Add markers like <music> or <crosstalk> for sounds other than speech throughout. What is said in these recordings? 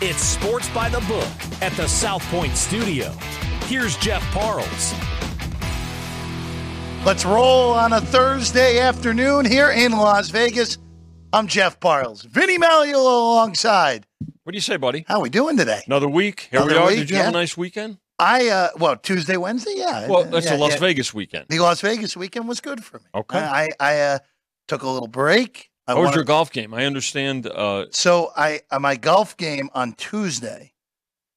It's Sports by the Book at the South Point Studio. Here's Jeff Parles. Let's roll on a Thursday afternoon here in Las Vegas. I'm Jeff Parles. Vinny Magliulo alongside. What do you say, buddy? How are we doing today? Another week. Here we are. week, Did you yeah. have a nice weekend? I uh well Tuesday, Wednesday, yeah. Well, that's yeah, a Las yeah. Vegas weekend. The Las Vegas weekend was good for me. Okay. I I, I uh, took a little break. I How was your golf game? I understand. Uh, So I uh, my golf game on Tuesday.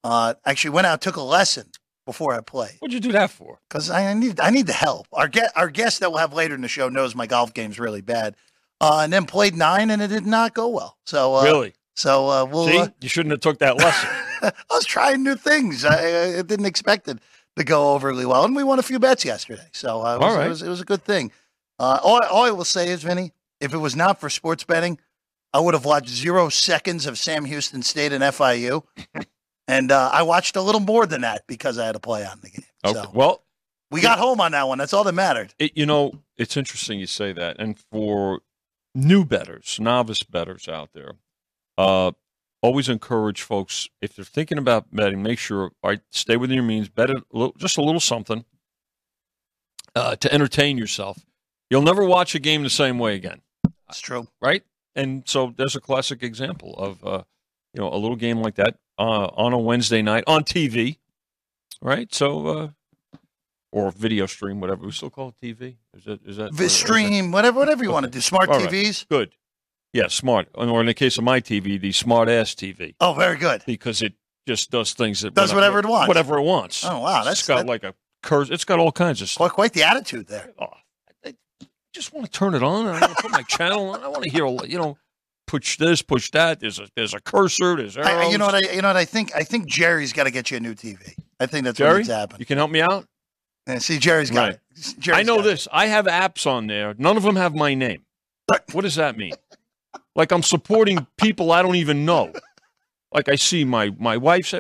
Uh, actually went out took a lesson before I played what'd you do that for? because I need I need the help. Our get our guest that we'll have later in the show knows my golf game's really bad. Uh, and then played nine and it did not go well. So uh, really? So uh, we'll. See, uh, you shouldn't have took that lesson. <laughs> I was trying new things. I, I didn't expect it to go overly well, and we won a few bets yesterday. So uh, it, was, All right. it, was, it was a good thing. Uh, all, all I will say is, Vinny, if it was not for sports betting, I would have watched zero seconds of Sam Houston State and FIU, <laughs> and uh, I watched a little more than that because I had to play on the game. Okay. So Well, we got home on that one. That's all that mattered. it, you know, it's interesting you say that. And for new betters, novice betters out there, uh, always encourage folks if they're thinking about betting, make sure right, stay within your means, bet a little, just a little something uh, to entertain yourself. You'll never watch a game the same way again. It's true. right? And so there's a classic example of uh, you know a little game like that uh, on a Wednesday night on TV, right? So uh, or video stream, whatever we still call it TV. Is that is that or is that- Stream, whatever, whatever you want to do. Smart All right. TVs. good? Yeah, smart. Or in the case of my TV, the smart ass TV Oh, very good. because it just does things that Does whatever it wants. Whatever it wants. Oh, wow, that's- it's got that- like a curse. It's got all kinds of stuff. Quite, quite the attitude there. Oh, just want to turn it on. I want to put my channel on. I want to hear, you know, push this, push that. There's a there's a cursor. There's arrows. I, you know what? I, you know what? I think I think Jerry's got to get you a new TV. I think that's what Jerry, needs to happen. you can help me out. And see, Jerry's got Right. it. Jerry's I know got it. this. I have apps on there. None of them have my name. What does that mean? Like I'm supporting people I don't even know. Like I see my my wife's.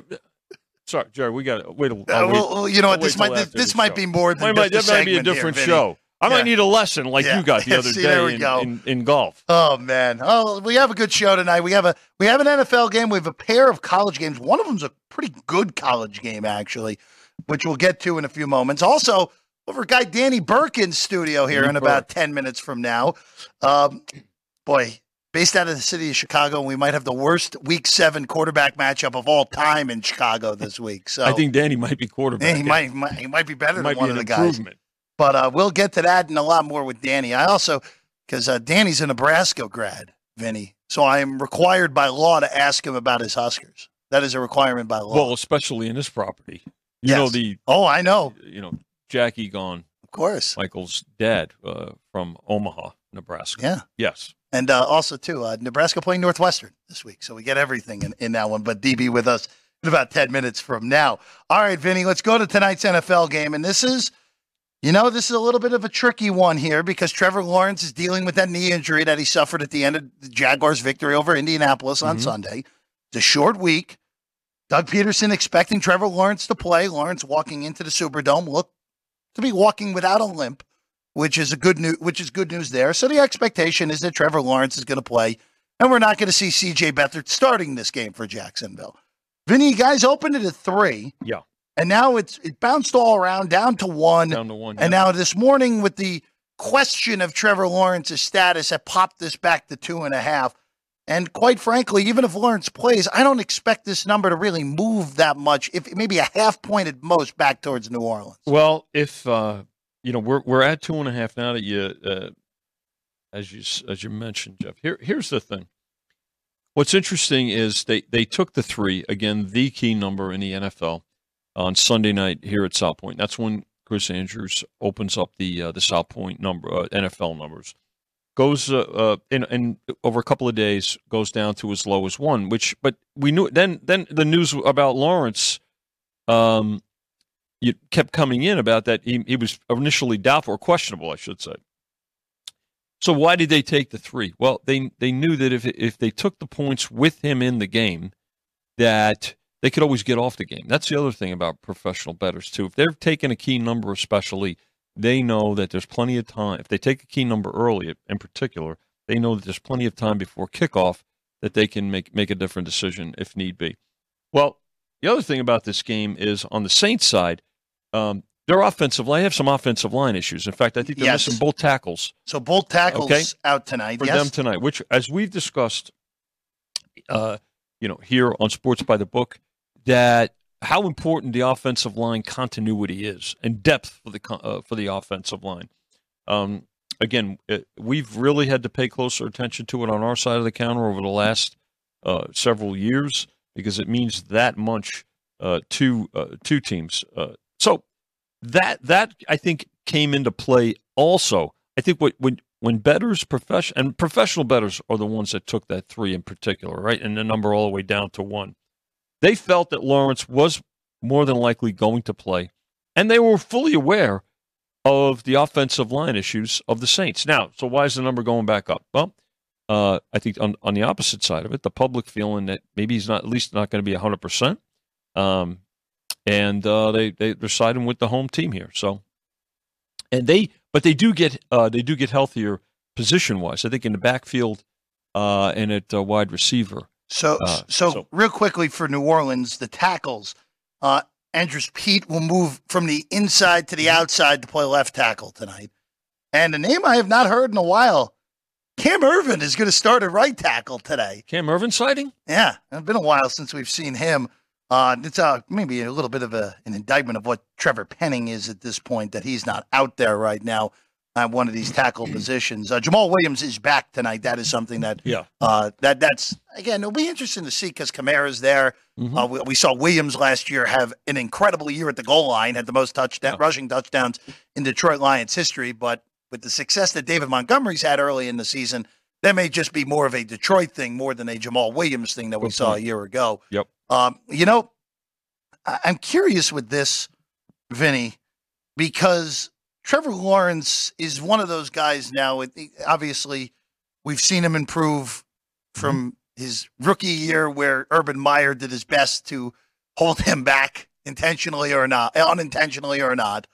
Sorry, Jerry. We got to wait. A, Uh, well, you know I'll what? This might this, this might show. be more than Might, that might be a here, different show. I Yeah. might need a lesson like Yeah. you got the <laughs> other See, day in, in, in golf. Oh man! Oh, we have a good show tonight. We have a we have an NFL game. We have a pair of college games. One of them's a pretty good college game, actually, which we'll get to in a few moments. Also, over guy Danny Burkin's studio here Danny in about Burke. ten minutes from now. Um, boy, based out of the city of Chicago, we might have the worst Week Seven quarterback matchup of all time in Chicago this week. So I think Danny might be quarterback. He might, might he might be better It than one of the guys. But uh, we'll get to that and a lot more with Danny. I also, because uh, Danny's a Nebraska grad, Vinny, so I am required by law to ask him about his Huskers. That is a requirement by law. Well, especially in this property. You know the oh, I know, you know Jackie Gaughan, of course. Michael's dad uh, from Omaha, Nebraska. Yeah. Yes. And uh, also, too, uh, Nebraska playing Northwestern this week. So we get everything in, in that one. But DB with us in about 10 minutes from now. All right, Vinny, let's go to tonight's NFL game. And this is, you know, this is a little bit of a tricky one here because Trevor Lawrence is dealing with that knee injury that he suffered at the end of the Jaguars' victory over Indianapolis on Mhm. Sunday. It's a short week. Doug Pederson expecting Trevor Lawrence to play. Lawrence walking into the Superdome looked to be walking without a limp which is a good news, which is good news there. So the expectation is that Trevor Lawrence is going to play, and we're not going to see C.J. Beathard starting this game for Jacksonville. Vinny, you guys opened it at three, Yeah. And now it's it bounced all around down to one, Down to one. and yeah. now this morning with the question of Trevor Lawrence's status, that popped this back to two and a half. And quite frankly, even if Lawrence plays, I don't expect this number to really move that much. If maybe a half point at most back towards New Orleans. Well, if uh, you know, we're we're at two and a half now that you, uh, as you as you mentioned, Jeff. Here, here's the thing. What's interesting is they they took the three again, the key number in the NFL on Sunday night here at South Point. That's when Chris Andrews opens up the uh, the South Point number uh, NFL numbers. Goes uh, uh, in, over a couple of days goes down to as low as one. Which, but we knew then. Then the news about Lawrence. Um, you kept coming in about that he, he was initially doubtful or questionable, I should say. So why did they take the three? Well, they they knew that if if they took the points with him in the game, that they could always get off the game. That's the other thing about professional bettors too. If they're taking a key number, especially, they know that there's plenty of time. If they take a key number early, in particular, they know that there's plenty of time before kickoff that they can make make a different decision if need be. Well, the other thing about this game is on the Saints side, um, their offensive line, they have some offensive line issues. In fact, I think they're Yes. missing both tackles So both tackles Okay. out tonight. for yes. them tonight, which, as we've discussed, uh, you know, here on Sports by the Book, that how important the offensive line continuity is and depth for the uh, for the offensive line. Um, again, it, we've really had to pay closer attention to it on our side of the counter over the last uh, several years because it means that much uh, to uh, two teams. Uh, so that that I think came into play also. I think what when when betters profession and professional betters are the ones that took that three in particular, right, and the number all the way down to one. They felt that Lawrence was more than likely going to play, and they were fully aware of the offensive line issues of the Saints. Now, so why is the number going back up? Well, uh, I think on, on the opposite side of it, the public feeling that maybe he's not at least not going to be hundred percent, um, and uh, they they they're siding with the home team here. So, and they but they do get uh, they do get healthier position wise. I think in the backfield uh, and at uh, wide receiver. So, Uh, so, so- real quickly for New Orleans, the tackles. Uh, Andrus Peat will move from the inside to the Mm-hmm. outside to play left tackle tonight. And a name I have not heard in a while, Cam Erving is going to start at right tackle today. Cam Erving sighting? Yeah, it's been a while since we've seen him. Uh, it's uh, maybe a little bit of a, an indictment of what Trevor Penning is at this point, that he's not out there right now at one of these tackle <clears throat> positions. Uh, Jamaal Williams is back tonight. That is something that Yeah. uh, that that's again it'll be interesting to see because Kamara's there. Mhm. Uh, we, we saw Williams last year have an incredible year at the goal line, had the most touchdown Yeah. rushing touchdowns in Detroit Lions history. But with the success that David Montgomery's had early in the season, that may just be more of a Detroit thing more than a Jamaal Williams thing that we Good saw a year ago. Yep. Um, you know, I- I'm curious with this, Vinny, because Trevor Lawrence is one of those guys now. Obviously, we've seen him improve from his rookie year, where Urban Meyer did his best to hold him back intentionally or not, unintentionally or not.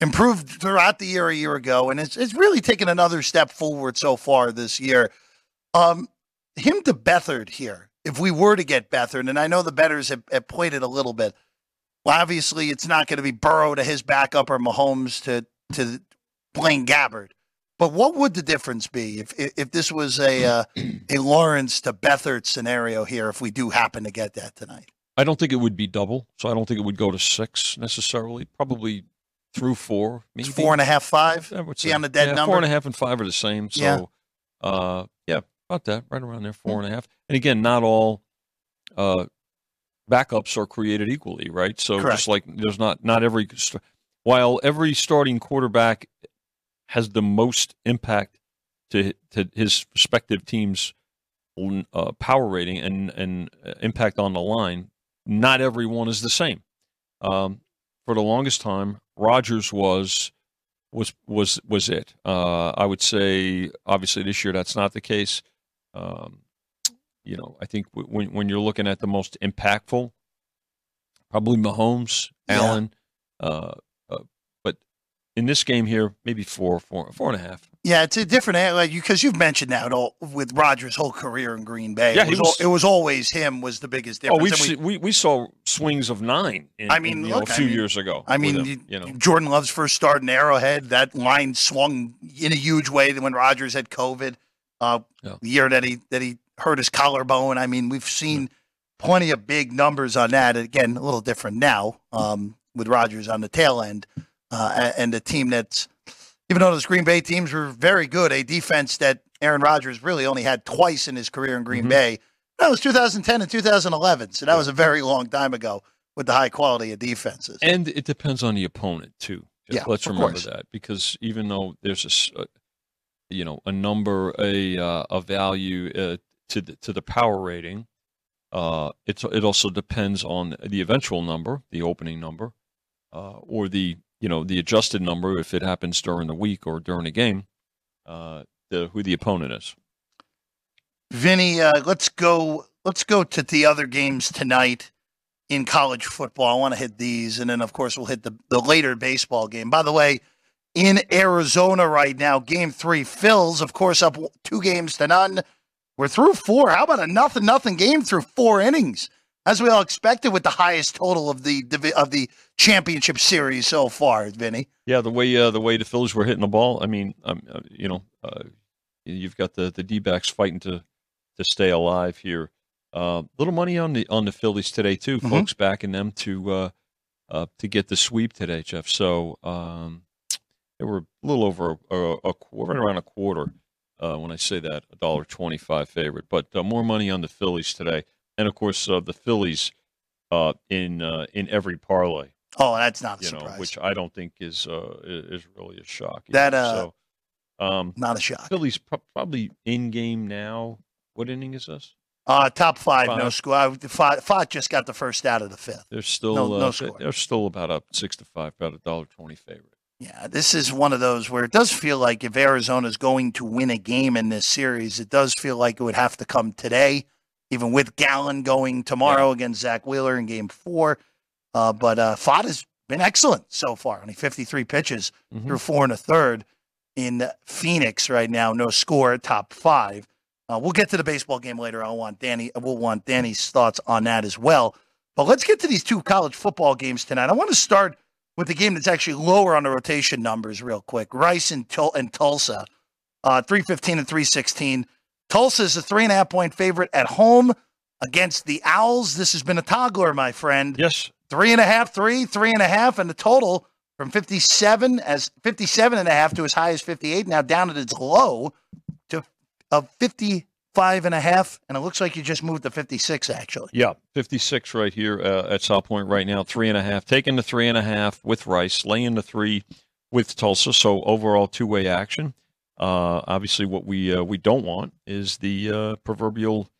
Improved throughout the year a year ago, and it's it's really taken another step forward so far this year. Um, him to Beathard here, if we were to get Beathard, and I know the betters have, have played it a little bit. Well, obviously, it's not going to be Burrow to his backup or Mahomes to to Blaine Gabbert. But what would the difference be if if, if this was a uh, <clears throat> a Lawrence to Beathard scenario here? If we do happen to get that tonight, I don't think it would be double, so I don't think it would go to six necessarily. Probably through four, maybe it's four and a half, five. I would See say. on the dead yeah, number. Four and a half and five are the same. So, Yeah. uh, yeah, about that, right around there, four and a half. And again, not all uh, backups are created equally, right? So Correct. just like there's not not every while every starting quarterback has the most impact to to his respective team's uh, power rating and and uh, impact on the line, not everyone is the same. Um, for the longest time, Rodgers was was was was it. Uh, I would say, obviously, this year that's not the case. Um, you know, I think w- when when you're looking at the most impactful, probably Mahomes, Allen, uh, uh, in this game here, maybe four, four, four and a half. Yeah, it's a different like because you've mentioned that all with Rodgers' whole career in Green Bay. Yeah, it was, was- it was always him was the biggest Oh, difference. we've we- seen, we we saw swings of nine. In, I mean, in, you know, look, a I few mean- years ago. I mean, him, you, you know, Jordan Love's first start in Arrowhead, that line swung in a huge way when Rodgers had COVID. Uh, Yeah. The year that he that he hurt his collarbone. I mean, we've seen plenty of big numbers on that. Again, a little different now um, with Rodgers on the tail end, uh, and a team that's even though those Green Bay teams were very good, a defense that Aaron Rodgers really only had twice in his career in Green Mhm. Bay. That was 2010 and 2011, so that was a very long time ago with the high quality of defenses. and it depends on the opponent too. Yeah, let's remember course. that because even though there's a, uh, you know, a number, a uh, a value uh, to the to the power rating, uh, it's it also depends on the eventual number, the opening number, uh, or the you know the adjusted number if it happens during the week or during a game, uh, the who the opponent is. Vinny, uh, let's go. Let's go to the other games tonight in college football. I want to hit these, and then of course we'll hit the the later baseball game. By the way, in Arizona right now, Game Three, Phil's of course up two games to none. We're through four. How about a nothing nothing game through four innings? As we all expected, with the highest total of the of the championship series so far, Vinny. Yeah, the way uh, the way the Phillies were hitting the ball. I mean, um, uh, you know, uh, you've got the the D backs fighting to to stay alive here. Uh, little money on the on the Phillies today too, Mhm. folks backing them to uh, uh, to get the sweep today, Jeff. So um, they were a little over a, a, a quarter, right around a quarter. Uh, when I say that, a dollar twenty-five favorite, but uh, more money on the Phillies today, and of course uh, the Phillies uh, in uh, in every parlay Oh, that's not a you know, surprise. which I don't think is uh, is really a shock. That, uh, so, um, not a shock. Phillies pro- probably in game now. What inning is this? Uh, top five, no Five. score. Pfaadt, Pfaadt just got the first out of the fifth. They're still No- no uh, score. they're still about up six to five, about a dollar twenty favorite. Yeah, this is one of those where it does feel like if Arizona's going to win a game in this series, it does feel like it would have to come today, even with Gallen going tomorrow against Zac Wheeler in game four. Uh, but uh, has been excellent so far. Only 53 pitches Mhm. through four and a third in Phoenix right now. No score, top five. Uh, we'll get to the baseball game later. I want Danny. We'll want Danny's thoughts on that as well. But let's get to these two college football games tonight. I want to start with the game that's actually lower on the rotation numbers, real quick. Rice and, Tul- and Tulsa, uh, three fifteen and three sixteen. Tulsa is a three and a half point favorite at home against the Owls. This has been a toggler, my friend Yes, three and a half, three, three and a half, and the total from 57 as 57 and a half to as high as 58, now down at its low to of 55 and a half. And it looks like you just moved to 56, actually. yeah, fifty six right here uh, at South Point right now. Three and a half, taking the three and a half with Rice, laying the three with Tulsa. So overall two way action. Uh, obviously, what we uh, we don't want is the uh, proverbial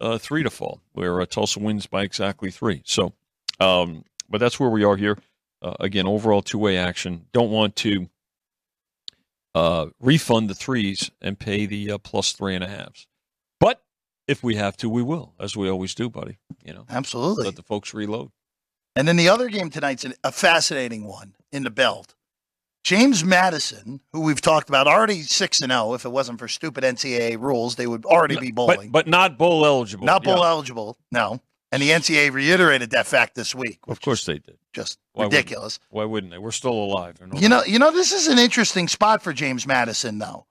uh, three to fall, where uh, Tulsa wins by exactly three. So, um, but that's where we are here. Uh, again, overall two way action. Don't want to uh, refund the threes and pay the uh, plus three and a halves. But if we have to, we will, as we always do, buddy. You know, Absolutely. let the folks reload. And then the other game tonight's a fascinating one in the belt. James Madison, who we've talked about, already 6 and 0. If it wasn't for stupid NCAA rules, they would already be bowling. But, but not bowl eligible. Not bowl Yeah. eligible, no. And the NCAA reiterated that fact this week. Of course they did. just Why wouldn't ridiculous. Why wouldn't they? We're still alive. You know, you know, this is an interesting spot for James Madison, though.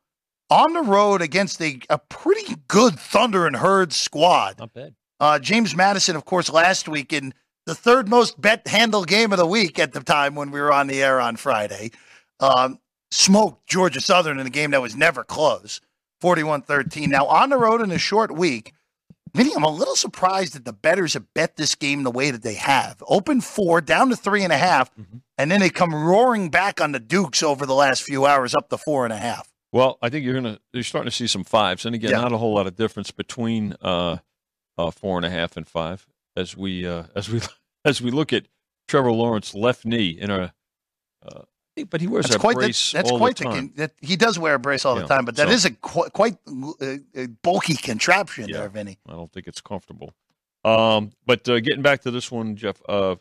On the road against a, a pretty good Thundering Herd squad. not bad. Uh, James Madison, of course, last week in the third most bet handle game of the week at the time when we were on the air on Friday, um, smoked Georgia Southern in a game that was never close, 41 13. Now, on the road in a short week, Vinny, I'm a little surprised that the betters have bet this game the way that they have. Open four, down to three and a half, Mhm. and then they come roaring back on the Dukes over the last few hours, up to four and a half. Well, I think you're gonna you're starting to see some fives, and again, Yeah. not a whole lot of difference between uh, uh, four and a half and five as we uh, as we <laughs> as we look at Trevor Lawrence left knee in a. But he wears That's that quite brace that's quite the the, that he does wear a brace all the time, but that so- is a qu- quite uh, uh, bulky contraption Yeah. there, Vinny. I don't think it's comfortable. Um, but uh, getting back to this one, Jeff, uh,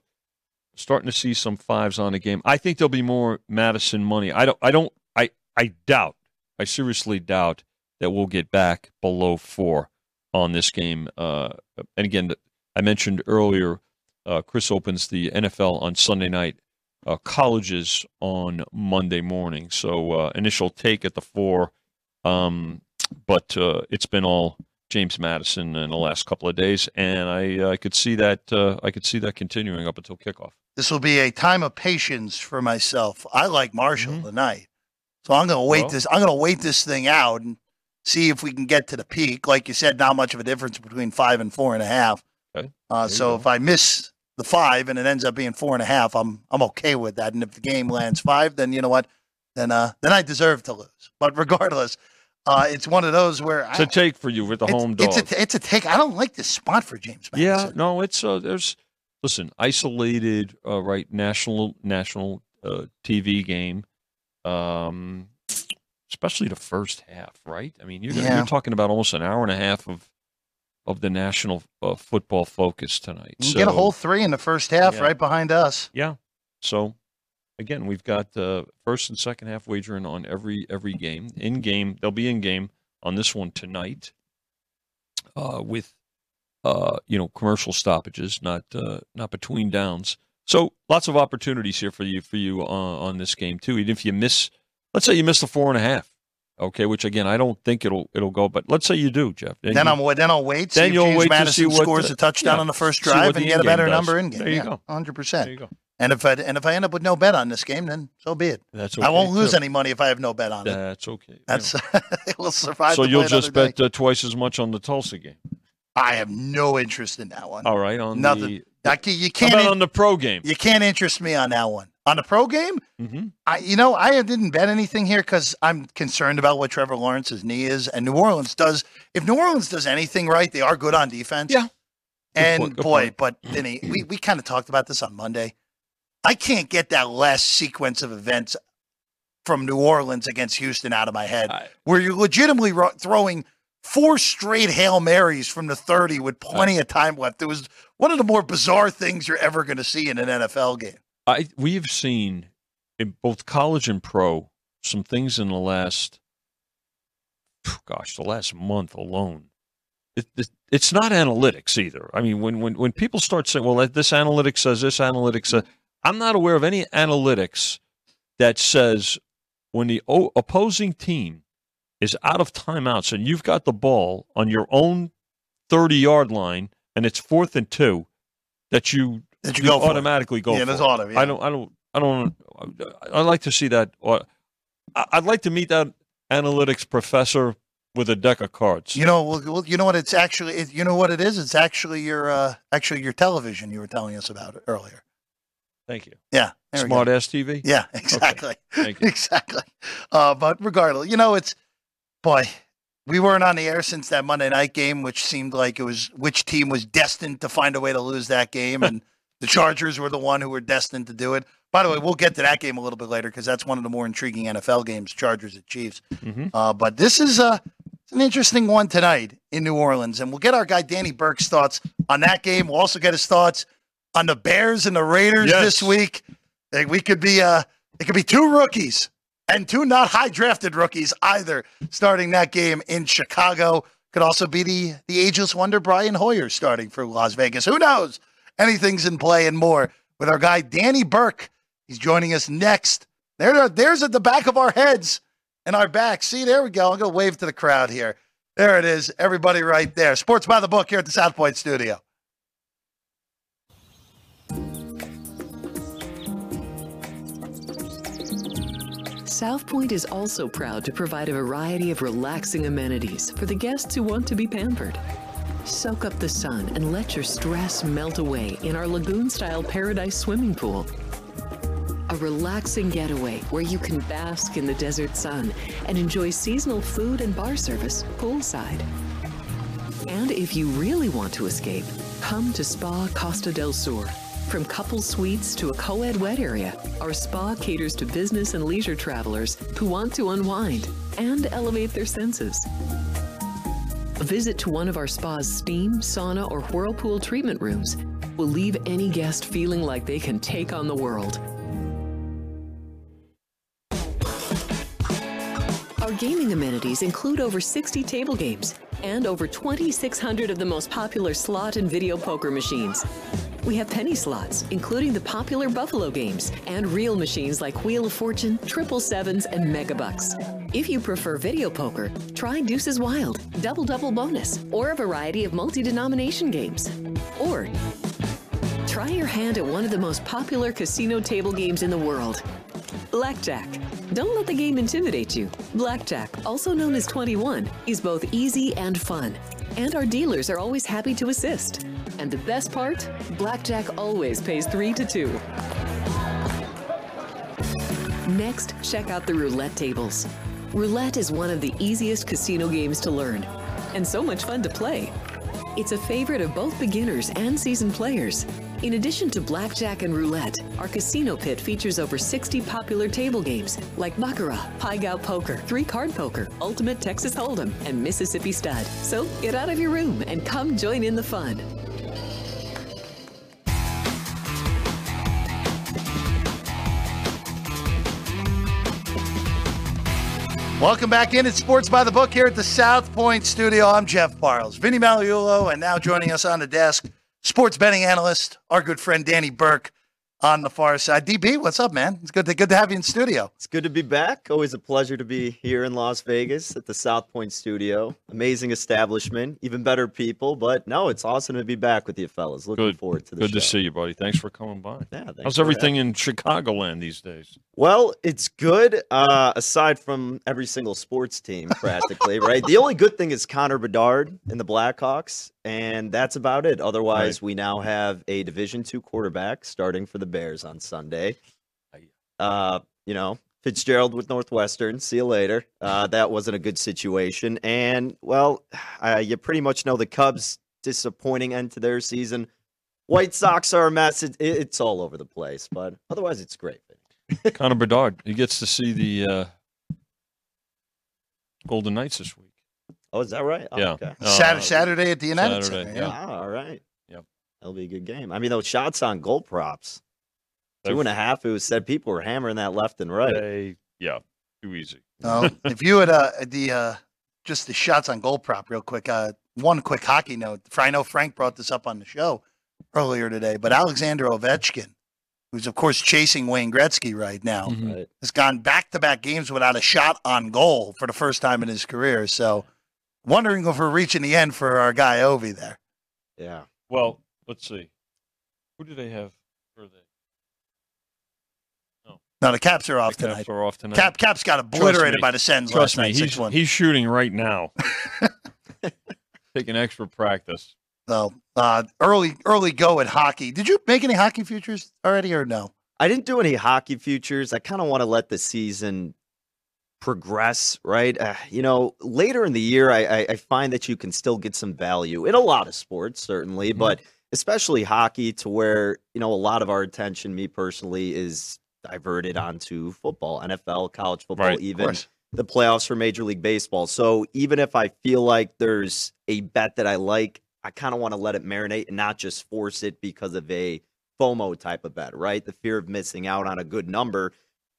starting to see some fives on the game. I think there'll be more Madison money. I don't. I don't. I. I doubt. I seriously doubt that we'll get back below four on this game. Uh, and again, I mentioned earlier, uh, Chris opens the NFL on Sunday night. Uh, colleges on Monday morning. So uh, initial take at the four, um, but uh, it's been all James Madison in the last couple of days, and I I could see that uh, I could see that continuing up until kickoff. This will be a time of patience for myself. I like Marshall Mhm. tonight, so I'm going to wait Well- this. I'm going to wait this thing out and see if we can get to the peak. Like you said, not much of a difference between five and four and a half. Okay. Uh, so if I miss the five and it ends up being four and a half, I'm I'm okay with that. And if the game lands five, then you know what? Then uh then I deserve to lose. But regardless, uh, it's one of those where It's I, a take for you with the home dog. It's a, it's a take. I don't like this spot for James yeah, no, it's uh, there's listen isolated uh, right national national uh, TV game, um, especially the first half. Right, I mean you're Yeah. you're talking about almost an hour and a half of of the national uh, football focus tonight. You so, get a whole three in the first half, Yeah. right behind us. Yeah. So again, we've got uh, first and second half wagering on every every game. In game, they'll be in game on this one tonight. Uh, with uh, you know, commercial stoppages, not uh, not between downs. So lots of opportunities here for you for you uh, on this game too. Even if you miss, let's say you miss the four and a half, okay, which again I don't think it'll it'll go, but let's say you do, Jeff. Then, you, I'm then I'll wait. Then see you'll James wait to Madison see what scores the- a touchdown yeah, on the first drive the and get a better does. number in game. There you yeah, go. hundred there you go. And if I and if I end up with no bet on this game, then so be it. That's okay. I won't lose too. any money if I have no bet on it. That's okay. That's know. <laughs> we'll survive. so to you'll just bet uh, twice as much on the Tulsa game. I have no interest in that one. All right, on Nothing. the I you can't. about in- on the pro game? you can't interest me on that one. On the pro game, hmm I you know I didn't bet anything here because I'm concerned about what Trevor Lawrence's knee is, and New Orleans does. If New Orleans does anything right, they are good on defense. Yeah. Good And point, boy, point. but Vinny, we we kind of talked about this on Monday. I can't get that last sequence of events from New Orleans against Houston out of my head, I- where you're legitimately ro- throwing four straight hail marys from the 30 with plenty of time left. It was one of the more bizarre things you're ever going to see in an NFL game. I we've seen in both college and pro some things in the last gosh, the last month alone. It, it, it's not analytics either. I mean, when when when people start saying, "Well, this analytics says this analytics," says, I'm not aware of any analytics that says when the o- opposing team is out of timeouts and you've got the ball on your own 30 yard line and it's fourth and two that you That you you go automatically go Yeah, it. auto, yeah. I don't. I don't. I don't. I'd like to see that. Or I- I'd like to meet that analytics professor with a deck of cards. You know, well, well, you know what it's actually. It, you know what it is. It's actually your uh, actually your television. You were telling us about it earlier. Thank you. Yeah, there we go. Smart ass TV. Yeah, exactly, Thank you. <laughs> exactly. Uh, but regardless, you know, it's boy. We weren't on the air since that Monday night game, which seemed like it was which team was destined to find a way to lose that game, and the Chargers were the one who were destined to do it. By the way, we'll get to that game a little bit later because that's one of the more intriguing NFL games: Chargers at Chiefs. hmm Uh, but this is uh, it's an interesting one tonight in New Orleans, and we'll get our guy Danny Burke's thoughts on that game. We'll also get his thoughts on the Bears and the Raiders Yes. this week. We could be uh, it could be two rookies and two not high drafted rookies either starting that game in Chicago. Could also be the the ageless wonder Brian Hoyer starting for Las Vegas. Who knows? Anything's in play and more with our guy Danny Burke. He's joining us next. There, there's at the back of our heads and our back. See, there we go. I'm going to wave to the crowd here. There it is. Everybody right there. Sports by the book here at the South Point studio. South Point is also proud to provide a variety of relaxing amenities for the guests who want to be pampered. Soak up the sun and let your stress melt away in our lagoon style paradise swimming pool. A relaxing getaway where you can bask in the desert sun and enjoy seasonal food and bar service poolside. And if you really want to escape, come to Spa Costa del Sur. From couple suites to a co ed wet area, our spa caters to business and leisure travelers who want to unwind and elevate their senses. A visit to one of our spa's steam, sauna, or whirlpool treatment rooms will leave any guest feeling like they can take on the world. Our gaming amenities include over 60 table games and over 2,600 of the most popular slot and video poker machines. We have penny slots, including the popular Buffalo games, and reel machines like Wheel of Fortune, Triple Sevens, and Megabucks. If you prefer video poker, try Deuces Wild, Double Double Bonus, or a variety of multi denomination games. Or try your hand at one of the most popular casino table games in the world. Blackjack. Don't let the game intimidate you. Blackjack, also known as 21, is both easy and fun. And our dealers are always happy to assist. And the best part? Blackjack always pays 3 to 2. Next, check out the roulette tables. Roulette is one of the easiest casino games to learn, and so much fun to play. It's a favorite of both beginners and seasoned players. In addition to blackjack and roulette, our casino pit features over 60 popular table games like Baccarat, Pai Gow Poker, Three Card Poker, Ultimate Texas Hold'em, and Mississippi Stud. So get out of your room and come join in the fun. Welcome back in. It's Sports by the Book here at the South Point Studio. I'm Jeff Parles. Vinny Magliulo, and now joining us on the desk, sports betting analyst, our good friend Danny Burke on the far side. DB, what's up, man? It's good to good to have you in studio. It's good to be back. Always a pleasure to be here in Las Vegas at the South Point Studio. Amazing establishment, even better people. But no, it's awesome to be back with you fellas. Looking Good. forward to the Good show. to see you, buddy. Thanks for coming by. Yeah, thanks How's for everything in Chicagoland these days? Well, it's good. Uh, aside from every single sports team, practically, <laughs> right? The only good thing is Connor Bedard and the Blackhawks, and that's about it. Otherwise, we now have a Division two quarterback starting for the Bears on Sunday. Uh, you know, Fitzgerald with Northwestern. See you later. Uh, that wasn't a good situation, and well, <sighs> uh, you pretty much know the Cubs' disappointing end to their season. White Sox are a mess. It, it- it's all over the place, but otherwise, it's great. <laughs> Connor Bedard. He gets to see the uh, Golden Knights this week. Oh, is that right? Oh, Yeah. Okay. Uh, Saturday, Saturday at the United Saturday, Center. yeah. Yeah. Ah, all right. Yep. That'll be a good game. I mean, those shots on goal props, They've- two and a half. It was said people were hammering that left and right. They- yeah, too easy. Um, <laughs> if you had uh, the uh, just the shots on goal prop, real quick. Uh, one quick hockey note. For I know Frank brought this up on the show earlier today, but Alexander Ovechkin, who's of course chasing Wayne Gretzky right now, Mhm. Right. has gone back to back games without a shot on goal for the first time in his career. So, wondering if we're reaching the end for our guy Ovi there. Yeah. Well, let's see. Who do they have for the No, the Caps are off the tonight. Caps are off tonight? Cap Caps got obliterated by the Sens Trust last me, night. he's, 6-1. he's shooting right now. <laughs> Taking extra practice. So uh, early early go at hockey. Did you make any hockey futures already or no? I didn't do any hockey futures. I kind of want to let the season progress, right? Uh, you know, later in the year, I, I, I find that you can still get some value in a lot of sports, certainly, Mhm. but especially hockey, to where you know a lot of our attention, me personally, is diverted onto football, NFL, college football, Right, even the playoffs for Major League Baseball. So even if I feel like there's a bet that I like, I kind of want to let it marinate and not just force it because of a FOMO type of bet, right? The fear of missing out on a good number.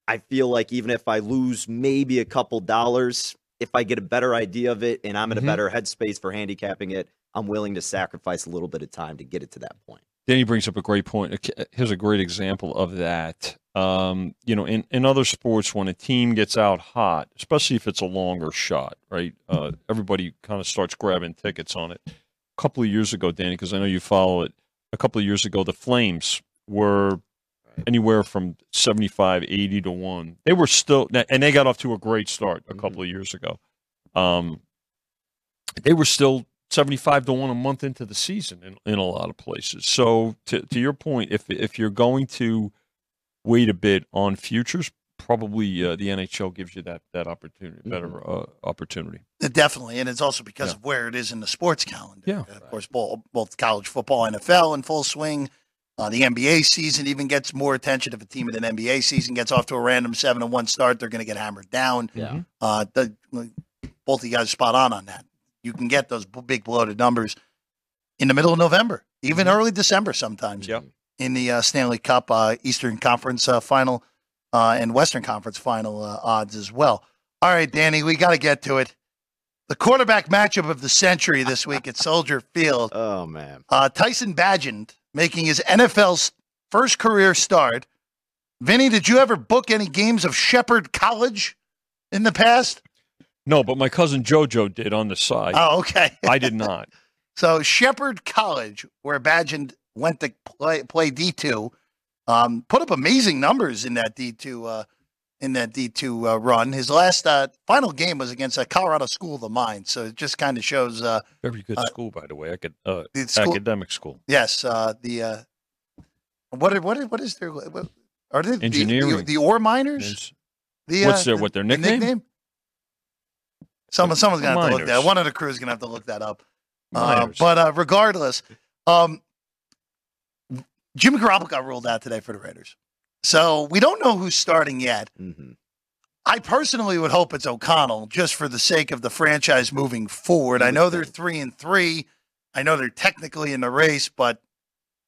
I feel like even if I lose maybe a couple dollars, if I get a better idea of it and I'm in Mhm. a better headspace for handicapping it, I'm willing to sacrifice a little bit of time to get it to that point. Danny brings up a great point. Here's a great example of that. Um, you know, in, in other sports, when a team gets out hot, especially if it's a longer shot, right? Uh, everybody kind of starts grabbing tickets on it. A couple of years ago, Danny, because I know you follow it, a couple of years ago, the Flames were anywhere from 75, 80 to 1. They were still, and they got off to a great start a couple of years ago. Um, they were still 75 to 1 a month into the season in, in a lot of places. So to, to your point, if if you're going to wait a bit on futures, probably uh, the NHL gives you that that opportunity, better uh, opportunity. Definitely, and it's also because Yeah. of where it is in the sports calendar. Yeah. Uh, of course, both, both college football, NFL in full swing. Uh, the NBA season even gets more attention. If a team in an NBA season gets off to a random seven and one start, they're going to get hammered down. Yeah. Uh, the, both of you guys spot on on that. You can get those big bloated numbers in the middle of November, even early December sometimes. Yep. In the uh, Stanley Cup uh, Eastern Conference uh, final uh, and Western Conference final uh, odds as well. All right, Danny, we got to get to it. The quarterback matchup of the century this week at Soldier Field. <laughs> Oh man. Uh, Tyson Bagent making his NFL's first career start. Vinny, did you ever book any games of Shepherd College in the past? No, but my cousin JoJo did on the side. Oh, okay. I did not. <laughs> So Shepherd College, where Bagent went to play play D two, um, put up amazing numbers in that D two uh, in that D two uh, run. His last uh, final game was against a Colorado School of the Mind, so it just kind of shows. Uh, Very good Uh, school, by the way. Acad- uh, the school, academic school. yes, uh, the uh, what what what is their what, are they the- Engineering. the, the ore miners? The, What's their the- what their the nickname? Someone, someone's gonna have to look that. One of the crews gonna have to look that up. Uh, but uh, regardless, um, Jimmy Garoppolo got ruled out today for the Raiders, so we don't know who's starting yet. hmm I personally would hope it's O'Connell, just for the sake of the franchise moving forward. I know they're three and three. I know they're technically in the race, but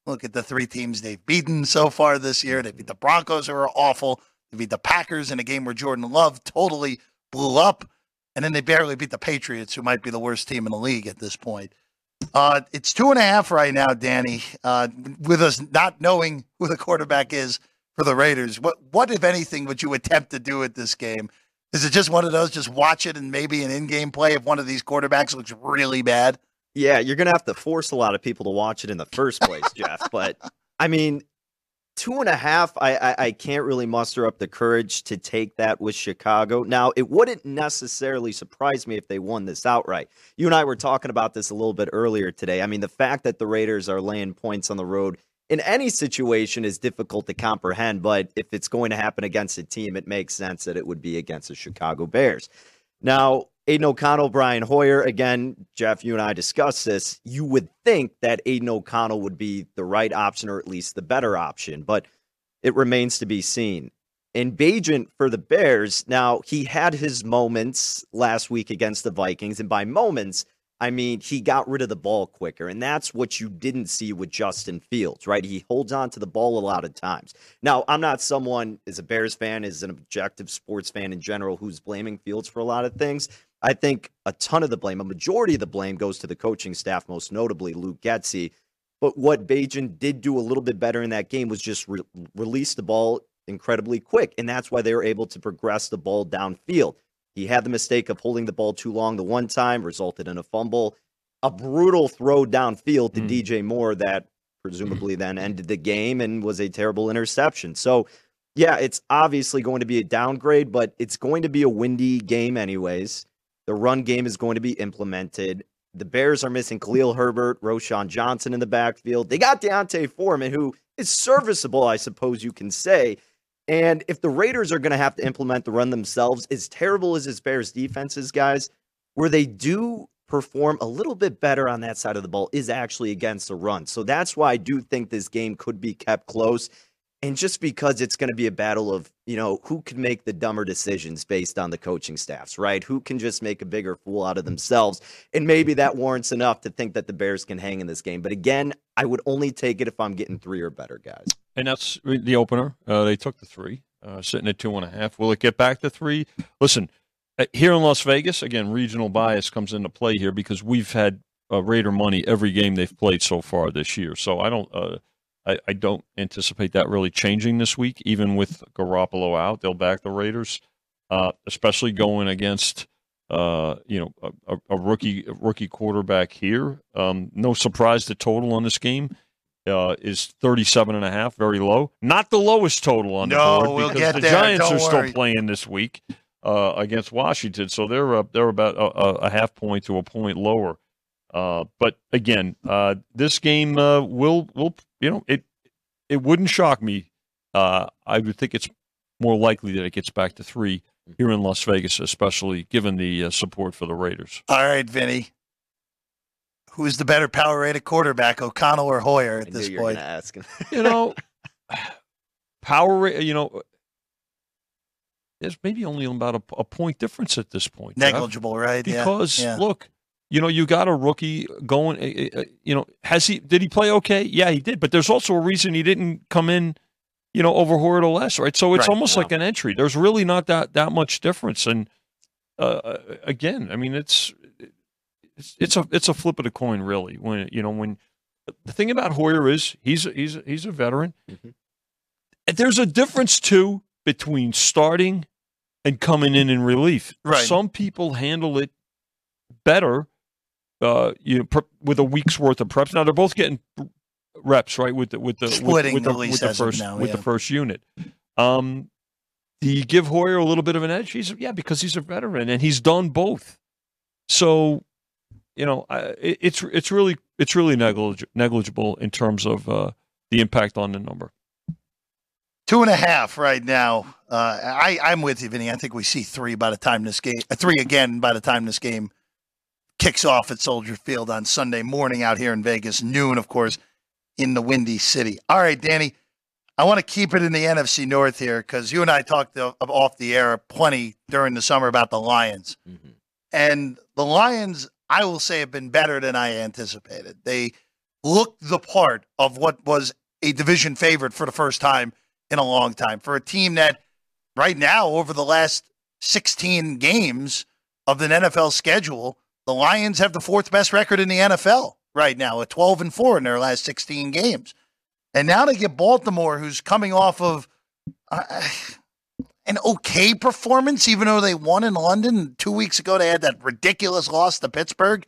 look at the three teams they've beaten so far this year. They beat the Broncos, who are awful. They beat the Packers in a game where Jordan Love totally blew up, and then they barely beat the Patriots, who might be the worst team in the league at this point. Uh, it's two and a half right now, Danny. Uh, with us not knowing who the quarterback is for the Raiders, what what if anything would you attempt to do at this game? Is it just one of those, just watch it and maybe an in-game play if one of these quarterbacks looks really bad? Yeah, you're gonna have to force a lot of people to watch it in the first place, Jeff. But I mean, two and a half, I, I, I can't really muster up the courage to take that with Chicago. Now, it wouldn't necessarily surprise me if they won this outright. You and I were talking about this a little bit earlier today. I mean, the fact that the Raiders are laying points on the road in any situation is difficult to comprehend, but if it's going to happen against a team, it makes sense that it would be against the Chicago Bears. Now, Aidan O'Connell, Brian Hoyer, again, Jeff, you and I discussed this. You would think that Aidan O'Connell would be the right option or at least the better option, but it remains to be seen. And Bagent for the Bears, now he had his moments last week against the Vikings, and by moments, I mean, he got rid of the ball quicker, and that's what you didn't see with Justin Fields, right? He holds on to the ball a lot of times. Now, I'm not someone as a Bears fan, as an objective sports fan in general, who's blaming Fields for a lot of things. I think a ton of the blame, a majority of the blame, goes to the coaching staff, most notably Luke Getsy. But what Bagent did do a little bit better in that game was just re- release the ball incredibly quick, and that's why they were able to progress the ball downfield. He had the mistake of holding the ball too long the one time, resulted in a fumble. A brutal throw downfield to mm. DJ Moore that presumably then ended the game and was a terrible interception. So, yeah, it's obviously going to be a downgrade, but it's going to be a windy game, anyways. The run game is going to be implemented. The Bears are missing Khalil Herbert, Roschon Johnson in the backfield. They got D'Onta Foreman, who is serviceable, I suppose you can say. And if the Raiders are going to have to implement the run themselves, as terrible as this Bears defense is, guys, where they do perform a little bit better on that side of the ball is actually against the run. So that's why I do think this game could be kept close. And just because it's going to be a battle of, you know, who can make the dumber decisions based on the coaching staffs, right? Who can just make a bigger fool out of themselves? And maybe that warrants enough to think that the Bears can hang in this game. But again, I would only take it if I'm getting three or better, guys. And that's the opener. Uh, they took the three, uh, sitting at two and a half. Will it get back to three? Listen, uh, here in Las Vegas, again, regional bias comes into play here because we've had uh, Raider money every game they've played so far this year. So I don't uh, I, I, don't anticipate that really changing this week. Even with Garoppolo out, they'll back the Raiders, uh, especially going against uh, you know a, a, rookie a rookie quarterback here. Um, no surprise, the total on this game uh, is 37 and a half, very low. Not the lowest total on the no, board we'll because the there. Giants don't are worry. still playing this week uh, against Washington, so they're uh, they're about a, a half point to a point lower. Uh, but again, uh, this game uh, will will you know it it wouldn't shock me. Uh, I would think it's more likely that it gets back to three here in Las Vegas, especially given the uh, support for the Raiders. All right, Vinny. Who's the better power rated quarterback, O'Connell or Hoyer at I this you point? Ask. You know, power. You know, there's maybe only about a, a point difference at this point. Jeff. Negligible, right? Yeah, Because yeah. look, you know, you got a rookie going. uh, uh, You know, has he? Did he play okay? Yeah, he did. But there's also a reason he didn't come in. You know, over Horde less, right? So it's Right, almost yeah. like an entry. There's really not that that much difference. And uh, again, I mean, it's it's it's a it's a flip of the coin, really. When you know when the thing about Hoyer is he's he's he's a veteran. Mhm. There's a difference too between starting and coming in in relief. Right. Some people handle it better, uh, you know, with a week's worth of preps. Now they're both getting reps, right? With the with the with- Splitting with, at the, with the first now, with yeah. the first unit. Um, do you give Hoyer a little bit of an edge? He's yeah, because he's a veteran and he's done both. So, you know, I, it, it's it's really it's really neglig- negligible in terms of uh, the impact on the number. Two and a half right now. Uh, I, I'm with you, Vinny. I think we see three by the time this game, uh, three again by the time this game kicks off at Soldier Field on Sunday morning out here in Vegas, noon, of course, in the Windy City. All right, Danny, I want to keep it in the NFC North here because you and I talked off the air plenty during the summer about the Lions. Mhm. And the Lions, I will say, have been better than I anticipated. They looked the part of what was a division favorite for the first time in a long time. For a team that right now, over the last 16 games of the NFL schedule, the Lions have the fourth best record in the NFL right now at 12 and 4 in their last 16 games. And now they get Baltimore, who's coming off of uh, <sighs> an okay performance, even though they won in London. Two weeks ago, they had that ridiculous loss to Pittsburgh.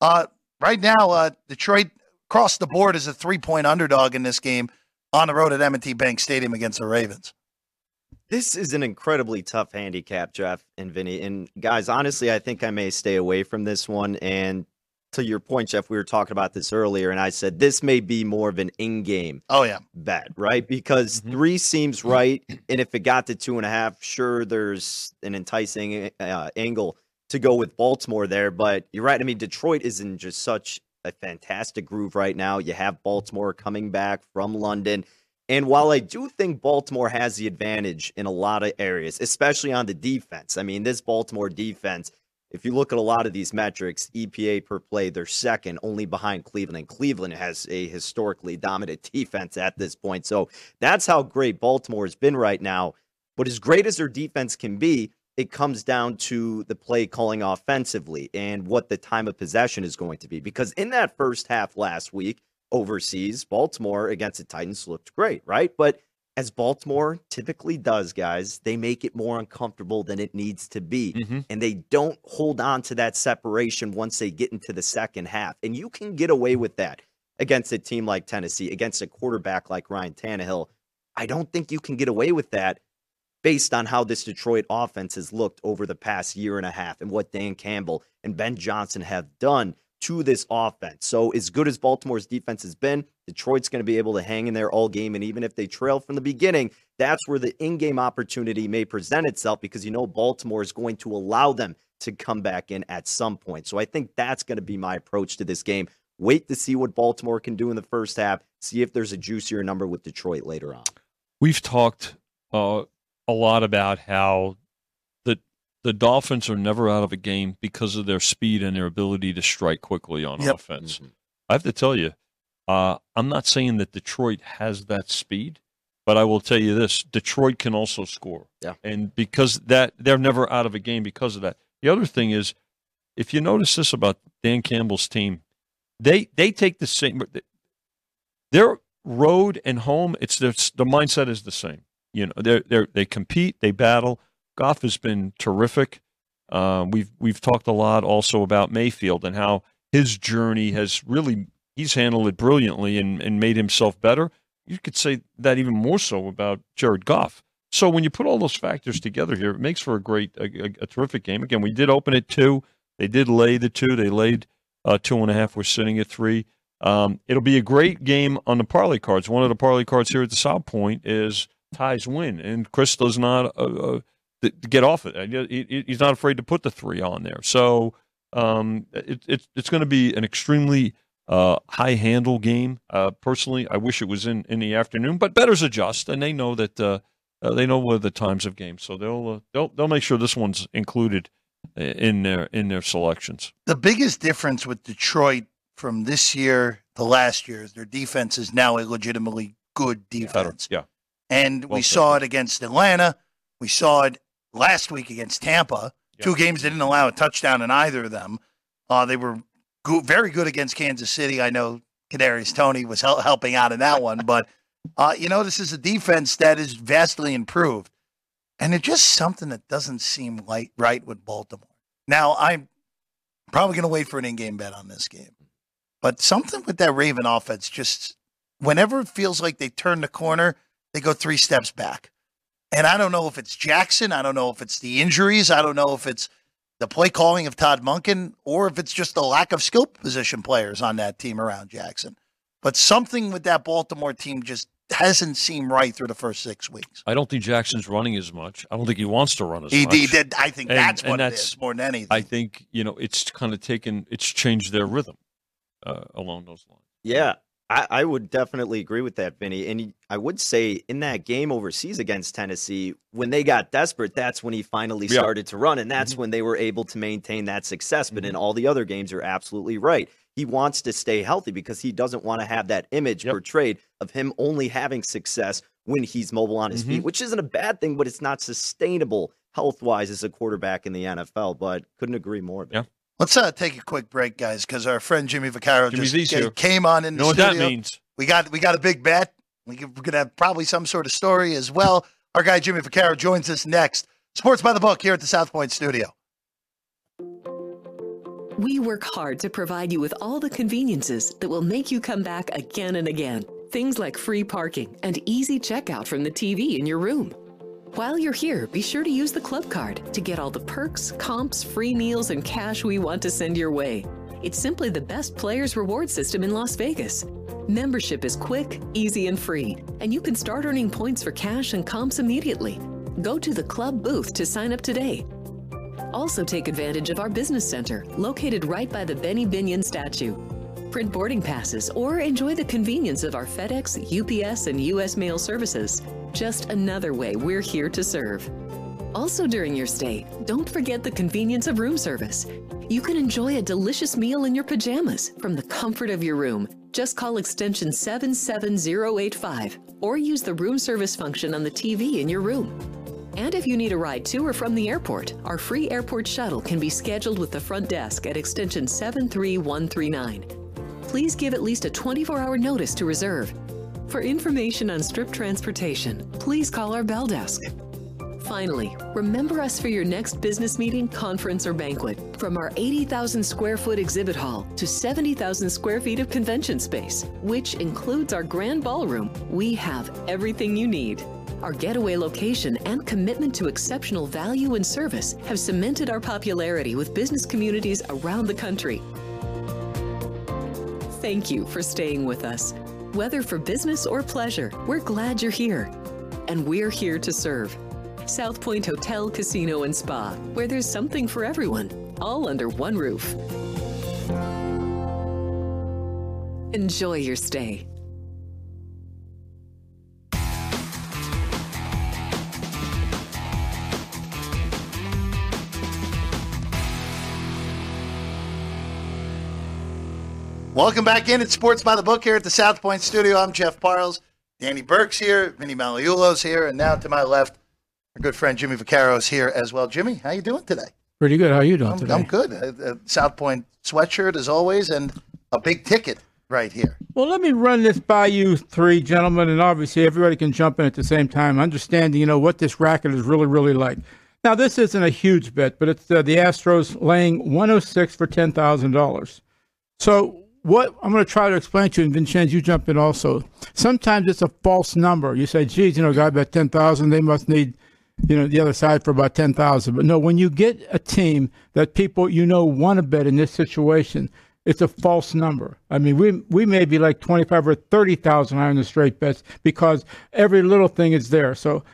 Uh, right now, uh, Detroit across the board is a three point underdog in this game on the road at M&T Bank Stadium against the Ravens. This is an incredibly tough handicap, Jeff and Vinny. And guys, honestly, I think I may stay away from this one. And to your point, Jeff, we were talking about this earlier, and I said this may be more of an in-game oh yeah bet, right? Because mm-hmm. three seems right, and if it got to two and a half, sure, there's an enticing uh, angle to go with Baltimore there. But you're right. I mean, Detroit is in just such a fantastic groove right now. You have Baltimore coming back from London. And while I do think Baltimore has the advantage in a lot of areas, especially on the defense, I mean, this Baltimore defense if you look at a lot of these metrics, EPA per play, they're second, only behind Cleveland. And Cleveland has a historically dominant <laughs> defense at this point. So that's how great Baltimore has been right now. But as great as their defense can be, it comes down to the play calling offensively and what the time of possession is going to be. Because in that first half last week overseas, Baltimore against the Titans looked great, right? But as Baltimore typically does, guys, they make it more uncomfortable than it needs to be. Mm-hmm. And they don't hold on to that separation once they get into the second half. And you can get away with that against a team like Tennessee, against a quarterback like Ryan Tannehill. I don't think you can get away with that based on how this Detroit offense has looked over the past year and a half and what Dan Campbell and Ben Johnson have done to this offense. So, as good as Baltimore's defense has been, Detroit's going to be able to hang in there all game. And even if they trail from the beginning, that's where the in game opportunity may present itself because you know Baltimore is going to allow them to come back in at some point. So, I think that's going to be my approach to this game. Wait to see what Baltimore can do in the first half, see if there's a juicier number with Detroit later on. We've talked uh, a lot about how the Dolphins are never out of a game because of their speed and their ability to strike quickly on yep. offense. Mm-hmm. I have to tell you, uh, I'm not saying that Detroit has that speed, but I will tell you this: Detroit can also score. Yeah. And because that they're never out of a game because of that. The other thing is, if you notice this about Dan Campbell's team, they they take the same. Their road and home, it's the the mindset is the same. You know, they they they compete, they battle Goff has been terrific. Uh, we've we've talked a lot also about Mayfield and how his journey has really he's handled it brilliantly and, and made himself better. You could say that even more so about Jared Goff. So when you put all those factors together here, it makes for a great, a, a, a terrific game. Again, we did open at two. They did lay the two. They laid uh, two and a half. We're sitting at three. Um, it'll be a great game on the parlay cards. One of the parlay cards here at the South Point is ties win, and Chris does not. Uh, uh get off it. He's not afraid to put the three on there. So um, it, it, it's going to be an extremely uh, high handle game. Uh, personally, I wish it was in, in the afternoon, but bettors adjust, and they know that uh, uh they know what the times of games, so they'll uh, they'll they'll make sure this one's included in their in their selections. The biggest difference with Detroit from this year to last year is their defense is now a legitimately good defense. Yeah, and well we saw it against Atlanta. We saw it last week against Tampa. Yep. Two games they didn't allow a touchdown in either of them. Uh, they were go- very good against Kansas City. I know Kadarius Toney was hel- helping out in that one, but <laughs> uh, you know this is a defense that is vastly improved, and it's just something that doesn't seem like right with Baltimore. Now I'm probably going to wait for an in-game bet on this game, but something with that Raven offense just whenever it feels like they turn the corner, they go three steps back. And I don't know if it's Jackson. I don't know if it's the injuries. I don't know if it's the play calling of Todd Monken or if it's just the lack of skill position players on that team around Jackson. But something with that Baltimore team just hasn't seemed right through the first six weeks. I don't think Jackson's running as much. I don't think he wants to run as he, much. He did. I think and, that's what that's, it is more than anything. I think you know it's kind of taken. It's changed their rhythm uh, along those lines. Yeah, I, I, would definitely agree with that, Vinny. And I would say in that game overseas against Tennessee, when they got desperate, that's when he finally yeah. started to run. And that's mm-hmm. when they were able to maintain that success. But mm-hmm. in all the other games, you're absolutely right. He wants to stay healthy because he doesn't want to have that image yep. portrayed of him only having success when he's mobile on his mm-hmm. feet, which isn't a bad thing, but it's not sustainable health wise as a quarterback in the NFL. But couldn't agree more. Yeah. Let's uh, take a quick break, guys, because our friend Jimmy Vaccaro Jimmy just V's came on in You the know what studio. that means? We got we got a big bet. We could- We're gonna have probably some sort of story as well. Our guy Jimmy Vaccaro joins us next. Sports by the book here at the South Point Studio. We work hard to provide you with all the conveniences that will make you come back again and again. Things like free parking and easy checkout from the TV in your room. While you're here, be sure to use the club card to get all the perks, comps, free meals, and cash we want to send your way. It's simply the best players reward system in Las Vegas. Membership is quick, easy, and free, and you can start earning points for cash and comps immediately. Go to the club booth to sign up today. Also, take advantage of our business center, located right by the Benny Binion statue. Print boarding passes or enjoy the convenience of our FedEx, UPS, and US mail services. Just another way we're here to serve. Also, during your stay, don't forget the convenience of room service. You can enjoy a delicious meal in your pajamas from the comfort of your room. Just call extension 77085 or use the room service function on the TV in your room. And if you need a ride to or from the airport, our free airport shuttle can be scheduled with the front desk at extension 73139. Please give at least a 24 hour notice to reserve. For information on strip transportation, please call our bell desk. Finally, remember us for your next business meeting, conference, or banquet. From our 80,000 square foot exhibit hall to 70,000 square feet of convention space, which includes our grand ballroom, we have everything you need. Our getaway location and commitment to exceptional value and service have cemented our popularity with business communities around the country. Thank you for staying with us. Whether for business or pleasure, we're glad you're here. And we're here to serve. South Point Hotel, Casino, and Spa, where there's something for everyone, all under one roof. Enjoy your stay. Welcome back in at Sports by the Book here at the South Point Studio. I'm Jeff Parles. Danny Burke's here. Vinny Magliulo's here. And now to my left, our good friend Jimmy Vaccaro's here as well. Jimmy, how you doing today? Pretty good. How are you doing I'm, today? I'm good. A, a South Point sweatshirt as always and a big ticket right here. Well, let me run this by you three gentlemen, and obviously everybody can jump in at the same time, understanding you know what this racket is really, really like. Now, this isn't a huge bet, but it's uh, the Astros laying 106 for ten thousand dollars. So, what I'm going to try to explain to you, and Vincenzo, you jump in also. Sometimes it's a false number. You say, "Geez, you know, bet ten thousand, they must need." you know, the other side for about 10,000. But no, when you get a team that people you know want to bet in this situation, it's a false number. I mean, we we may be like 25 or 30,000 higher on the straight bets because every little thing is there. So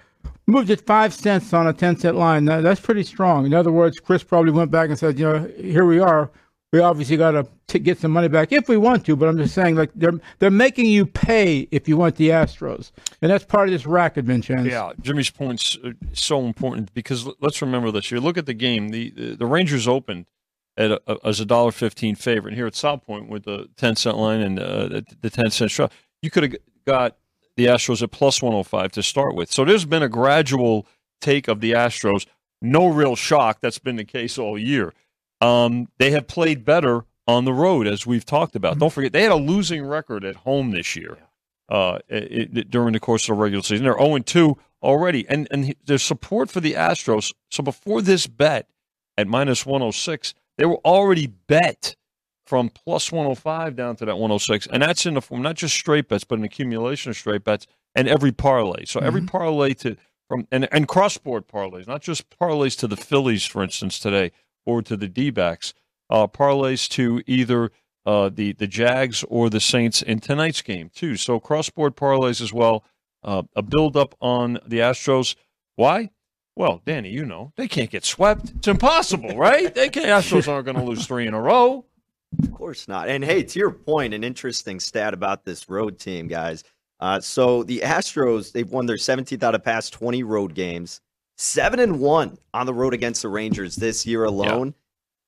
moved it 5 cents on a 10 cent line. Now, that's pretty strong. In other words, Chris probably went back and said, you know, here we are. We obviously got to get some money back if we want to, but I'm just saying, like they're they're making you pay if you want the Astros, and that's part of this racket, Vincenzo. Yeah, Jimmy's point's uh, so important because let's remember this. You look at the game. The the, Rangers opened at a, as a dollar fifteen favorite. And here at South Point with the ten cent line and uh, the, the ten cent shot, you could have got the Astros at plus one hundred five to start with. So there's been a gradual take of the Astros. No real shock. That's been the case all year. Um, they have played better on the road, as we've talked about. Don't forget they had a losing record at home this year uh, it, it- during the course of the regular season. They're 0 2 already. And, and he- there's support for the Astros. So before this bet at minus 106, they were already bet from plus 105 down to that 106. And that's in the form, not just straight bets, but an accumulation of straight bets and every parlay. So every parlay to from and, and cross board parlays, not just parlays to the Phillies, for instance, today or to the D backs, uh, parlays to either uh, the the Jags or the Saints in tonight's game too. So cross board parlays as well. Uh, a build up on the Astros. Why? Well, Danny, you know they can't get swept. It's impossible, right? They can't. Astros aren't going to lose three in a row. Of course not. And hey, to your point, an interesting stat about this road team, guys. Uh, so the Astros, they've won their 17th out of past 20 road games, seven and one on the road against the Rangers this year alone,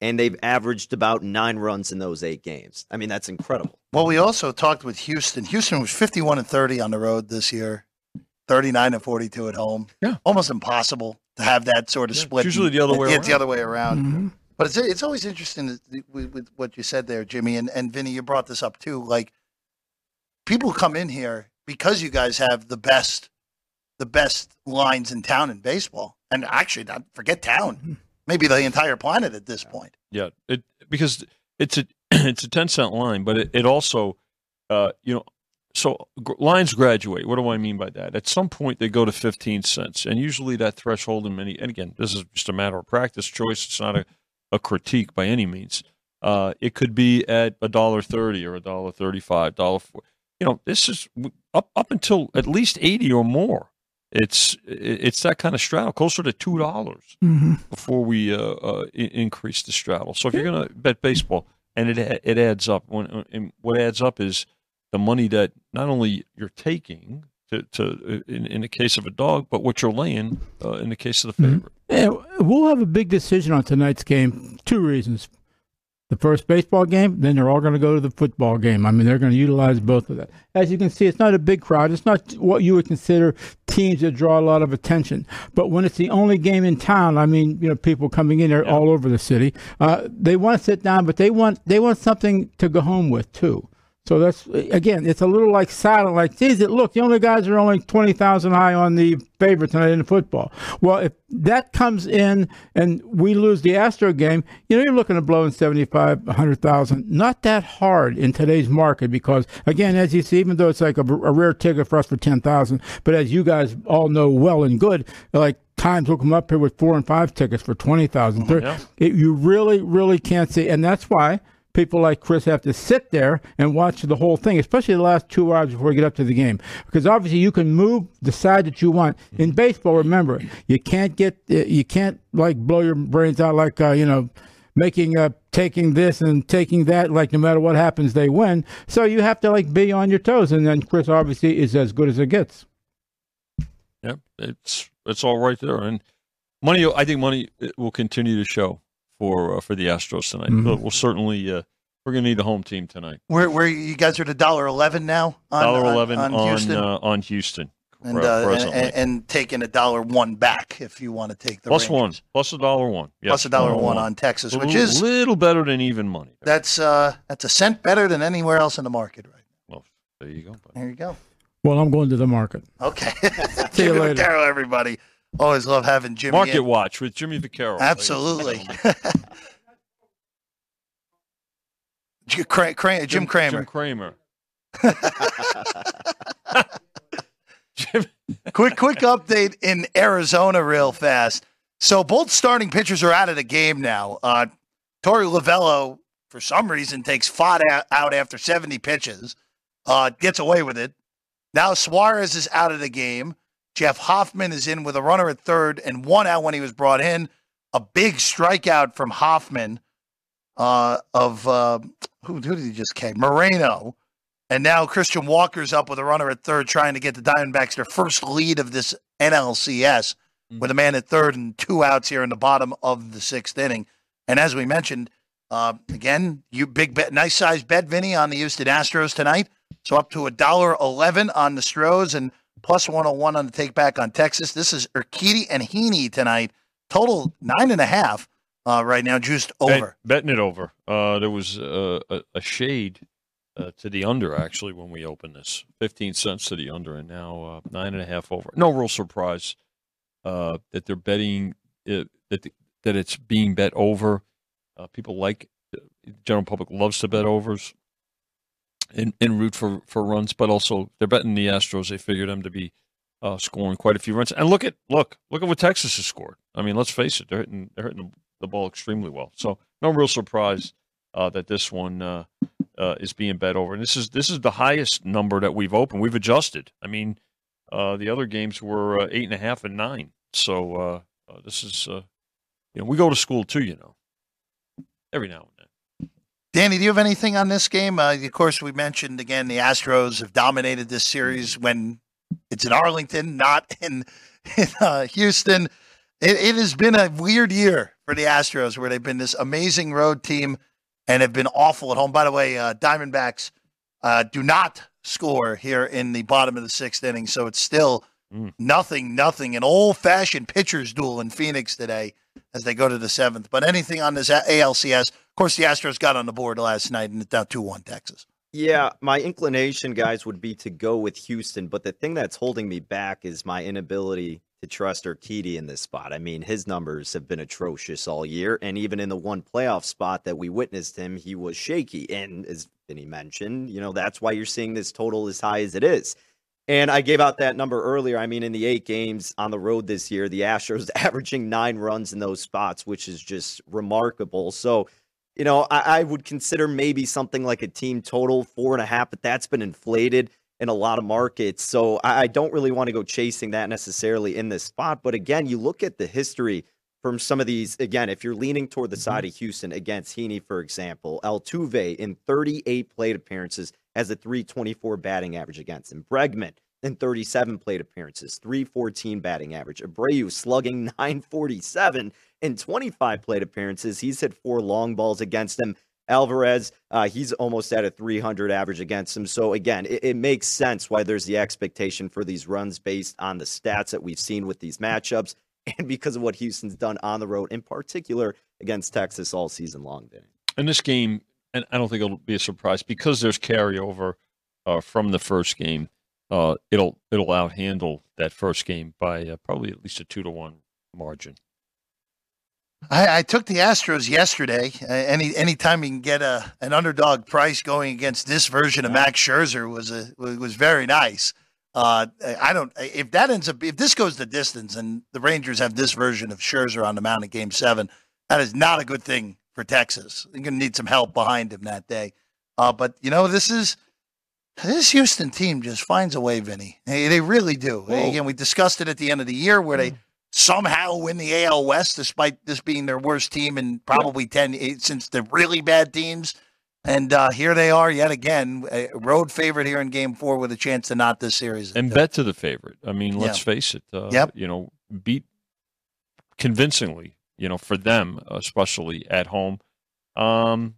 and they've averaged about nine runs in those eight games. I mean, that's incredible. Well, we also talked with Houston. Houston was 51 and 30 on the road this year, 39 and 42 at home. Yeah. Almost impossible to have that sort of Yeah, split. it's usually the other way Yeah, It's the around. other way around. Mm-hmm. But it's it's always interesting with, with what you said there, Jimmy, and, and Vinny, you brought this up too. Like people come in here because you guys have the best the best lines in town in baseball. And actually not forget town. Maybe the entire planet at this point. Yeah, it because it's a <clears throat> it's a ten cent line, but it, it also, uh, you know, so gr- lines graduate. What do I mean by that? At some point, they go to fifteen cents, and usually that threshold in many. And again, this is just a matter of practice choice. It's not a, a critique by any means. Uh, it could be at a dollar thirty or a dollar thirty-five, dollar four. You know, this is up up until at least eighty or more. It's it's that kind of straddle, closer to two dollars Mm-hmm. before we uh, uh, I- increase the straddle. So if you're going to bet baseball, and it it adds up, when, and what adds up is the money that not only you're taking to, to in, in the case of a dog, but what you're laying uh, in the case of the favorite. Yeah, we'll have a big decision on tonight's game. Two reasons. The first baseball game, then they're all going to go to the football game. I mean, they're going to utilize both of that. As you can see, it's not a big crowd. It's not what you would consider teams that draw a lot of attention. But when it's the only game in town, I mean, you know, people coming in there all over the city. Uh, they want to sit down, but they want they want something to go home with too. So that's again, it's a little like silent, like, geez, it look, the only guys are only twenty thousand high on the favorite tonight in football. Well, if that comes in and we lose the Astro game, you know, you're looking at blowing 75, 100,000. Not that hard in today's market because, again, as you see, even though it's like a, a rare ticket for us for 10,000, but as you guys all know well and good, like times will come up here with four and five tickets for 20,000. Yeah. You really, really can't see. And that's why people like Chris have to sit there and watch the whole thing, especially the last two hours before we get up to the game. Because obviously you can move the side that you want. In baseball, remember, you can't get, uh, you can't like blow your brains out like, uh, you know, making uh taking this and taking that like no matter what happens they win so you have to like be on your toes and then chris obviously is as good as it gets Yep, it's it's all right there, and money. I think money will continue to show for uh, for the Astros tonight. Mhm. But we'll certainly uh, we're going to need a home team tonight. Where where you guys are at a dollar eleven now on Dollar on- eleven on, on Houston uh, on Houston. and, uh, and, and and taking a dollar one back if you want to take the Plus one, Rangers. plus a dollar one, yes, plus a dollar dollar one on Texas, a which little, is little better than even money. that's uh that's a cent better than anywhere else in the market right Well, there you go. buddy. There you go. well i'm going to the market Okay. <laughs> See you Jimmy later. Vaccaro, everybody. Always love having Jimmy. Market in. Watch with Jimmy Vaccaro. Absolutely. ladies <laughs> and Cra- Cra- Jim Cramer. Jim Cramer. Jim, <laughs> <laughs> quick, quick update in Arizona, real fast. So both starting pitchers are out of the game now. Uh, Torey Lovullo, for some reason, takes Pfaadt out- out after 70 pitches, uh, gets away with it. Now Suarez is out of the game. Jeff Hoffman is in with a runner at third and one out when he was brought in. A big strikeout from Hoffman uh, of uh, who, who did he just K? Moreno. And now Christian Walker's up with a runner at third, trying to get the Diamondbacks their first lead of this NLCS with a man at third and two outs here in the bottom of the sixth inning. And as we mentioned, uh, again, you big bet, nice size bet, Vinny, on the Houston Astros tonight. So up to a dollar eleven on the Stros and plus one hundred one on the take back on Texas. This is Urquidy and Heaney tonight. Total nine and a half uh, right now, juiced bet- over. betting it over. Uh, there was uh, a, a shade uh, to the under actually when we opened this. Fifteen cents to the under, and now uh, nine and a half over. No real surprise uh, that they're betting that the, that it's being bet over. Uh, people like the general public loves to bet overs and, and root for, for runs, but also they're betting the Astros. They figure them to be uh, scoring quite a few runs. And look at look look at what Texas has scored. I mean, let's face it, they're hitting they're hitting the, ball extremely well. So no real surprise uh, that this one uh, uh, is being bet over. And this is this is the highest number that we've opened. We've adjusted. I mean, uh, the other games were uh, eight and a half and nine. So this is uh, you know we go to school too. You know, every now. Danny, do you have anything on this game? Uh, of course, we mentioned again the Astros have dominated this series when it's in Arlington, not in, <laughs> in uh, Houston. It, it has been a weird year for the Astros, where they've been this amazing road team and have been awful at home. By the way, uh, Diamondbacks uh, do not score here in the bottom of the sixth inning, so it's still Mm. Nothing, nothing. An old fashioned pitcher's duel in Phoenix today as they go to the seventh. But anything on this ALCS? Of course, the Astros got on the board last night and it's now 2 1 Texas. Yeah, my inclination, guys, would be to go with Houston, but the thing that's holding me back is my inability to trust Urquidy in this spot. I mean, his numbers have been atrocious all year, and even in the one playoff spot that we witnessed him, he was shaky. And as Vinny mentioned, you know, that's why you're seeing this total as high as it is. And I gave out that number earlier. I mean, in the eight games on the road this year, the Astros <laughs> averaging nine runs in those spots, which is just remarkable. So, you know, I, I, would consider maybe something like a team total four and a half, but that's been inflated in a lot of markets. So I, I don't really want to go chasing that necessarily in this spot. But again, you look at the history from some of these. Again, if you're leaning toward the side mm-hmm. of Houston against Heaney, for example, Altuve in 38 plate appearances has a 324 batting average against him. Bregman in 37 plate appearances, 314 batting average. Abreu slugging 947 in 25 plate appearances. He's hit four long balls against him. Alvarez, uh, he's almost at a 300 average against him. So again, it, it, makes sense why there's the expectation for these runs based on the stats that we've seen with these matchups, <laughs> and because of what Houston's done on the road, in particular against Texas all season long. Vinny. In this game, and I don't think it'll be a surprise because there's carryover uh, from the first game. Uh, it'll it'll outhandle that first game by uh, probably at least a two to one margin. I, I, took the Astros yesterday. Uh, any anytime you can get a an underdog price going against this version of Max Scherzer was a was very nice. Uh, I don't if that ends up if this goes the distance and the Rangers have this version of Scherzer on the mound in Game Seven, that is not a good thing for Texas. They're going to need some help behind him that day. Uh, but you know this is this Houston team just finds a way, Vinny. They, they really do. Whoa. Again, we discussed it at the end of the year where they hmm somehow win the AL West, despite this being their worst team in probably 10 eh, since the really bad teams. And uh, here they are yet again, a road favorite here in Game Four with a chance to knot this series. And bet to the favorite. I mean, let's yeah. face it. Uh, yep. You know, beat convincingly. You know, for them, especially at home. Um,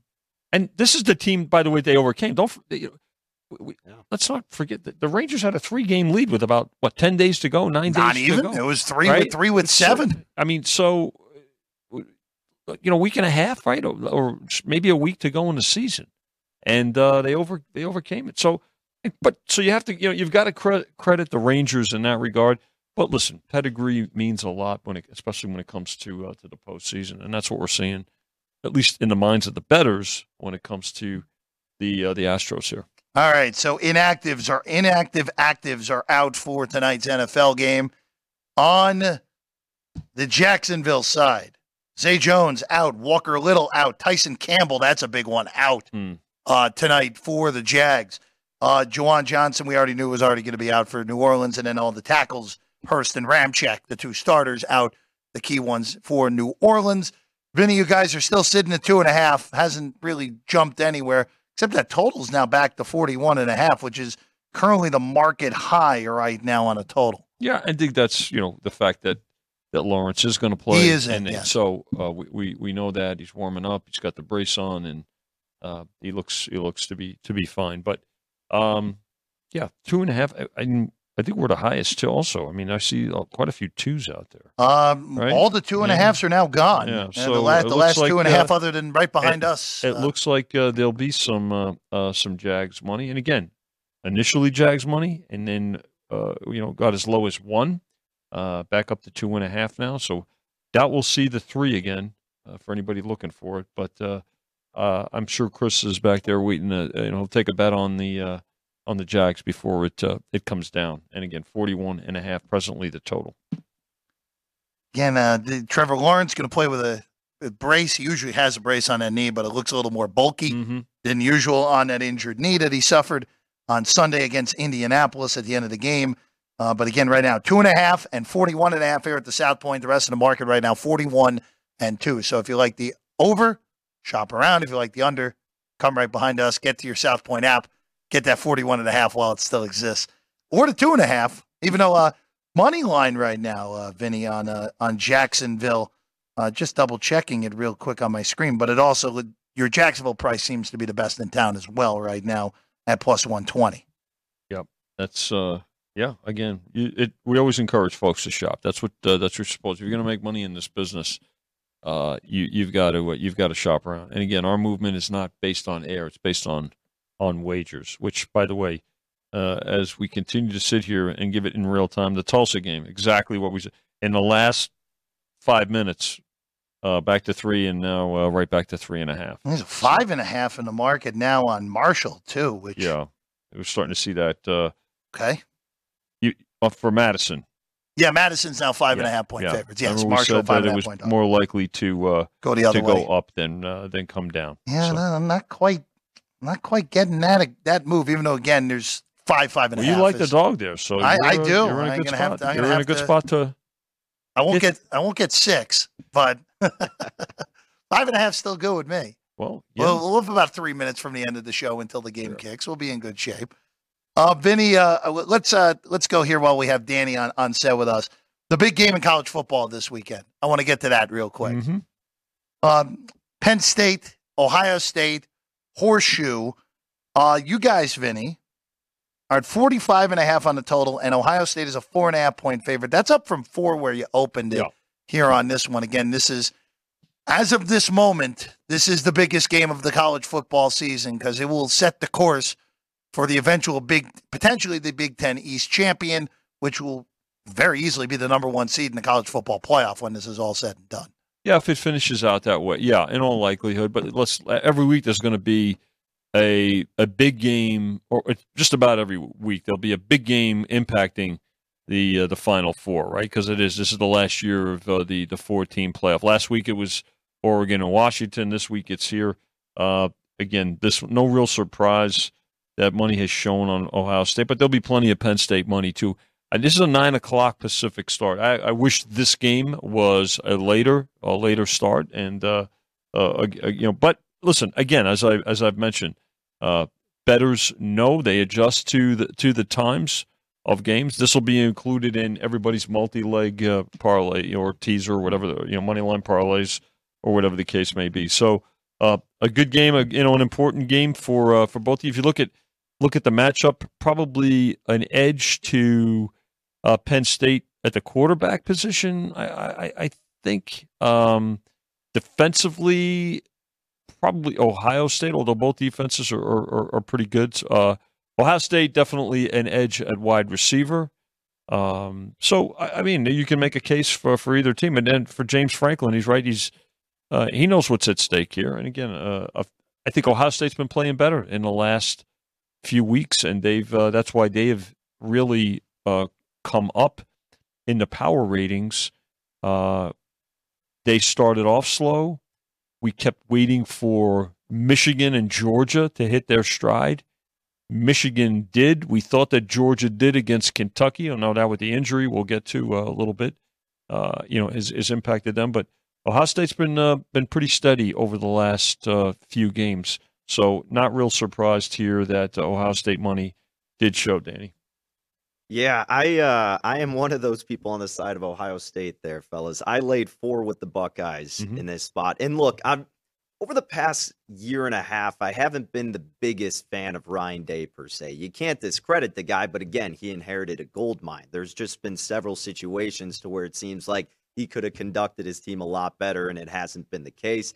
and this is the team, by the way, they overcame. Don't you know, we, yeah. let's not forget that the Rangers had a three game lead with about what ten days to go, nine not days even. to go. It was three right? with three with seven. I mean, so you know, week and a half, right, or, or maybe a week to go in the season, and uh, they over they overcame it. So, but so you have to you know you've got to credit credit the Rangers in that regard. But listen, pedigree means a lot when it, especially when it comes to uh, to the postseason, and that's what we're seeing, at least in the minds of the bettors when it comes to the uh, the Astros here. All right, so inactives are inactive actives are out for tonight's NFL game. On the Jacksonville side, Zay Jones out, Walker Little out, Tyson Campbell, that's a big one, out mm. uh, tonight for the Jags. Uh, Juwan Johnson, we already knew was already going to be out for New Orleans, and then all the tackles, Hurst and Ramczyk, the two starters, out, the key ones for New Orleans. Vinny, you guys are still sitting at two and a half, hasn't really jumped anywhere. Except that total is now back to 41 and a half, which is currently the market high right now on a total. Yeah, I think that's, you know, the fact that that Lawrence is going to play. He is in, and, so uh, we, we we know that he's warming up. He's got the brace on, and uh, he looks he looks to be to be fine. But um, yeah, two and a half. I, I, I think we're the highest too. Also, I mean, I see uh, quite a few twos out there. Um, right? all the two and yeah. a halves are now gone. Yeah, so the last, the last like, two and a half, uh, other than right behind it, us. It uh, looks like uh, there'll be some uh, uh, some Jags money, and again, initially Jags money, and then you know got as low as one, back up to two and a half now. So doubt we'll see the three again for anybody looking for it, but I'm sure Chris is back there waiting to you know take a bet on the on the Jags before it uh, it comes down. And again, 41 and a half presently the total. Again, uh, Trevor Lawrence going to play with a, a, brace. He usually has a brace on that knee, but it looks a little more bulky mm-hmm. than usual on that injured knee that he suffered on Sunday against Indianapolis at the end of the game. Uh, but again, right now, two and a half and 41 and a half here at the South Point. The rest of the market right now, 41 and two. So if you like the over, shop around. If you like the under, come right behind us. Get to your South Point app get that 41 and a half while it still exists, or to two and a half, even though uh, money line right now, uh, Vinny, on uh, on Jacksonville. Uh, just double checking it real quick on my screen, but it also your Jacksonville price seems to be the best in town as well right now at plus 120. Yep, that's uh, Yeah, again, you, it, we always encourage folks to shop. That's what uh, that's you're supposed. If you're going to make money in this business, uh, you you've got to uh, you've got to shop around. And again, our movement is not based on air; it's based on on wagers. Which, by the way, uh, as we continue to sit here and give it in real time, the Tulsa game, exactly what we said in the last five minutes, uh, back to three, and now uh, right back to three and a half. There's a five and a half in the market now on Marshall too, which Yeah, we're starting to see that uh, okay. you, uh, for Madison. Yeah, Madison's now five and a half point yeah. favorites. Yes, Remember Marshall said five that and a it half was more likely to uh, go the other to way. go up than uh, than come down. Yeah, So- no, I'm not quite, not quite getting that that move. Even though again, there's five, five and a Well, half. you like the dog there, so I- I uh, do. You're in a I'm good spot. to- you're in a good to- spot to. I won't get, I won't get six, but <laughs> five and a half still good with me. Well, yeah. Well, we'll have about three minutes from the end of the show until the game kicks. We'll be in good shape. Uh, Vinny, uh, let's uh, let's go here while we have Danny on, on set with us. The big game in college football this weekend. I want to get to that real quick. Mhm. Um, Penn State, Ohio State, Horseshoe. Uh, you guys, Vinny, are at 45 and a half on the total, and Ohio State is a four and a half point favorite. That's up from four where you opened it Yeah. here on this one. Again, this is, as of this moment, this is the biggest game of the college football season because it will set the course for the eventual big, potentially the Big Ten East champion, which will very easily be the number one seed in the college football playoff when this is all said and done. Yeah, if it finishes out that way, yeah, in all likelihood. But let's every week there's going to be a a big game, or just about every week there'll be a big game impacting the uh, the final four, right? Because it is this is the last year of uh, the the four team playoff. Last week it was Oregon and Washington. This week it's here. Uh, again, this no real surprise that money has shown on Ohio State, but there'll be plenty of Penn State money too. And this is a nine o'clock Pacific start. I, I wish this game was a later, a later start, and uh, uh, you know. But listen, again, as I as I've mentioned, uh, bettors know they adjust to the to the times of games. This will be included in everybody's multi-leg uh, parlay or teaser, or whatever the you know money line parlays or whatever the case may be. So uh, a good game, a, you know, an important game for uh, for both of you. If you look at look at the matchup, probably an edge to uh, Penn State at the quarterback position. I, I, I think um, defensively, probably Ohio State, although both defenses are, are, are pretty good. Uh, Ohio State definitely an edge at wide receiver. Um, so I, I mean, you can make a case for, for either team, and then for James Franklin, he's right. He's uh, he knows what's at stake here, and again, uh, I think Ohio State's been playing better in the last few weeks, and they've uh, that's why they have really uh, come up in the power ratings. Uh, they started off slow. We kept waiting for Michigan and Georgia to hit their stride. Michigan did. We thought that Georgia did against Kentucky. Oh, no, that with the injury we'll get to uh, a little bit. Uh, you know, has, has impacted them, but Ohio State's been uh, been pretty steady over the last uh, few games. So not real surprised here that uh, Ohio State money did show, Danny. Yeah, I uh, I am one of those people on the side of Ohio State there, fellas. I laid four with the Buckeyes Mhm. in this spot. And look, I'm over the past year and a half, I haven't been the biggest fan of Ryan Day per se. You can't discredit the guy, but again, he inherited a gold mine. There's just been several situations to where it seems like he could have conducted his team a lot better, and it hasn't been the case.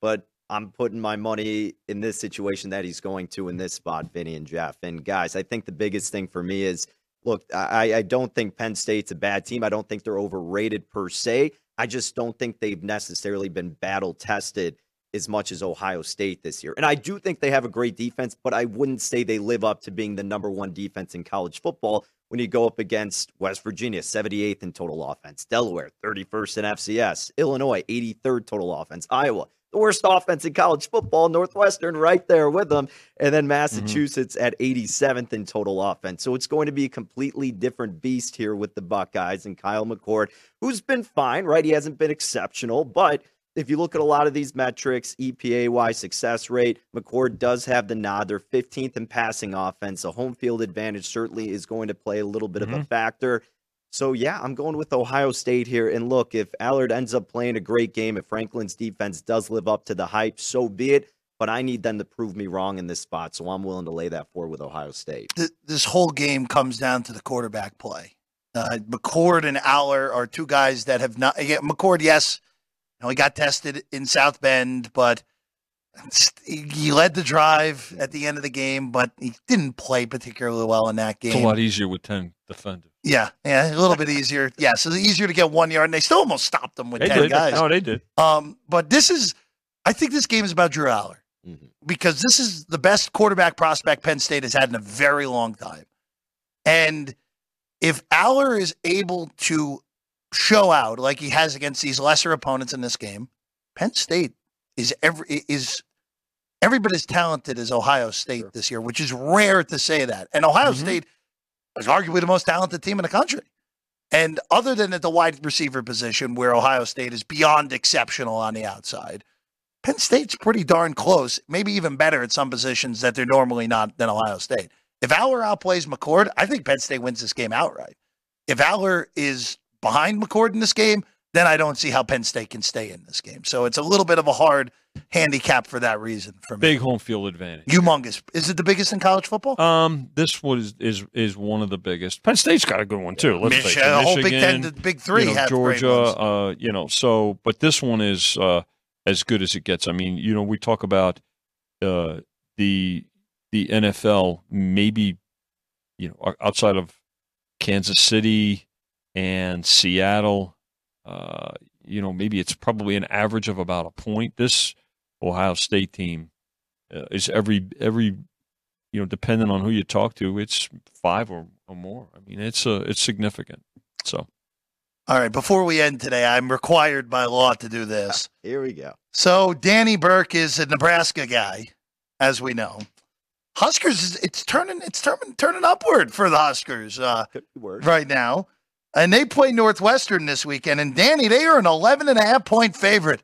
But I'm putting my money in this situation that he's going to in this spot, Vinny and Jeff. And guys, I think the biggest thing for me is look, I, I don't think Penn State's a bad team. I don't think they're overrated per se. I just don't think they've necessarily been battle tested as much as Ohio State this year. And I do think they have a great defense, but I wouldn't say they live up to being the number one defense in college football when you go up against West Virginia, 78th in total offense, Delaware, 31st in FCS, Illinois, 83rd total offense, Iowa, the worst offense in college football, Northwestern right there with them, and then mm-hmm. Massachusetts at 87th in total offense. So it's going to be a completely different beast here with the Buckeyes and Kyle McCord, who's been fine, right? He hasn't been exceptional, but if you look at a lot of these metrics, EPA Y success rate, McCord does have the nod. They're 15th in passing offense. A home field advantage certainly is going to play a little bit of a mm-hmm. factor. So, yeah, I'm going with Ohio State here. And look, if Allar ends up playing a great game, if Franklin's defense does live up to the hype, so be it. but I need them to prove me wrong in this spot. So I'm willing to lay that four with Ohio State. This whole game comes down to the quarterback play. Uh, McCord and Allar are two guys that have not. Yeah, McCord, yes, you know, he got tested in South Bend, but he led the drive at the end of the game, but he didn't play particularly well in that game. It's a lot easier with 10 defenders. Yeah, yeah, a little bit easier. Yeah, so it's easier to get one yard, and they still almost stopped them with They 10 did. guys. No, they did. Um, but this is, I think this game is about Drew Allar Mhm. because this is the best quarterback prospect Penn State has had in a very long time. And if Allar is able to show out like he has against these lesser opponents in this game, Penn State is every is every bit as talented as Ohio State Sure. this year, which is rare to say that. And Ohio Mhm. State is arguably the most talented team in the country. And other than at the wide receiver position, where Ohio State is beyond exceptional on the outside, Penn State's pretty darn close, maybe even better at some positions that they're normally not than Ohio State. If Allar outplays McCord, I think Penn State wins this game outright. If Allar is behind McCord in this game, then I don't see how Penn State can stay in this game. So it's a little bit of a hard handicap for that reason for me. Big home field advantage. Humongous. Is it the biggest in college football? Um, this one is, is is one of the biggest. Penn State's got a good one too. Let's face Mich- it. uh, whole Big Ten, the Big Three you know, Georgia, uh, you know, so but this one is uh, as good as it gets. I mean, you know, we talk about uh, the the NFL maybe you know outside of Kansas City and Seattle, uh, you know, maybe it's probably an average of about a point. This Ohio State team uh, is every every you know, depending on who you talk to, it's five or, or more. I mean, it's uh, it's significant. So All right, before we end today, I'm required by law to do this. Here we go. So Danny Burke is a Nebraska guy, as we know. Huskers, is- it's turning, it's turning, turning upward for the Huskers uh, Could be worse. right now, and they play Northwestern this weekend. And Danny, they are an 11 and a half point favorite,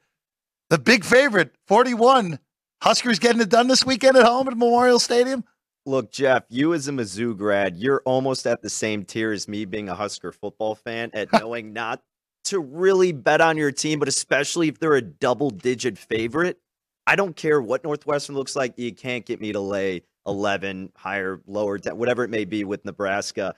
the big favorite, 41. Huskers getting it done this weekend at home at Memorial Stadium. Look, Jeff, you as a Mizzou grad, you're almost at the same tier as me being a Husker football fan at <laughs> knowing not to really bet on your team, but especially if they're a double digit favorite. I don't care what Northwestern looks like. You can't get me to lay 11, higher, lower, 10, whatever it may be with Nebraska.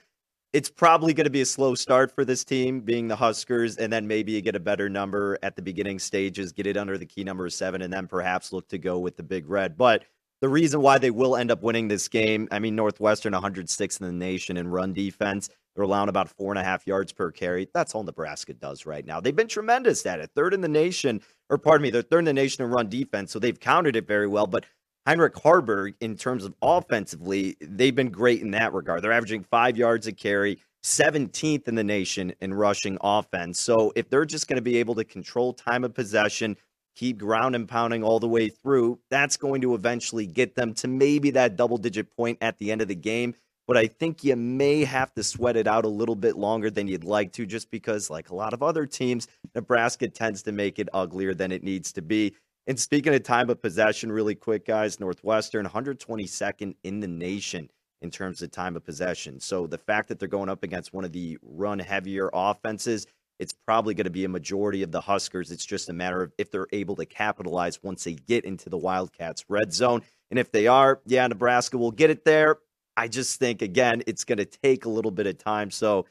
It's probably going to be a slow start for this team, being the Huskers, and then maybe you get a better number at the beginning stages, get it under the key number seven, and then perhaps look to go with the big red. But the reason why they will end up winning this game, I mean, Northwestern 106th in the nation in run defense. They're allowing about four and a half yards per carry. That's all Nebraska does right now. They've been tremendous at it. Third in the nation, or pardon me, they're third in the nation in run defense, so they've countered it very well. But Heinrich Haarberg, in terms of offensively, they've been great in that regard. They're averaging five yards a carry, 17th in the nation in rushing offense. So if they're just going to be able to control time of possession, keep ground and pounding all the way through, that's going to eventually get them to maybe that double digit point at the end of the game. But I think you may have to sweat it out a little bit longer than you'd like to, just because, like a lot of other teams, Nebraska tends to make it uglier than it needs to be. And speaking of time of possession, really quick, guys, Northwestern 122nd in the nation in terms of time of possession. So the fact that they're going up against one of the run heavier offenses, it's probably going to be a majority of the Huskers. It's just a matter of if they're able to capitalize once they get into the Wildcats red zone. And if they are, yeah, Nebraska will get it there. I just think again, it's going to take a little bit of time. So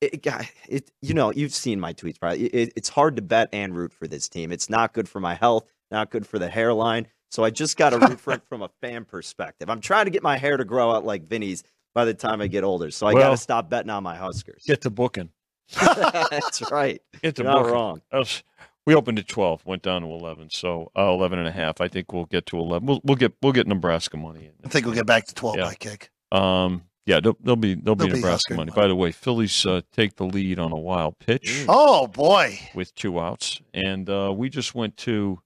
it, it, you know, you've seen my tweets. It, it's hard to bet and root for this team. It's not good for my health, not good for the hairline. So I just got to root for it from a fan perspective. I'm trying to get my hair to grow out like Vinny's by the time I get older. So I got to stop betting on my Huskers. get to booking. <laughs> That's right. Get to You're not wrong. Was- we opened at 12, went down to 11. So uh, 11 and a half. I think we'll get to 11. We'll, we'll get we'll get Nebraska money in. I think we'll get back to 12 Yeah. by kick. Um, yeah, there'll, there'll be there'll be There'll be Nebraska money. money. By the way, Phillies uh, take the lead on a wild pitch Mm. Oh, boy. with two outs, and uh, we just went to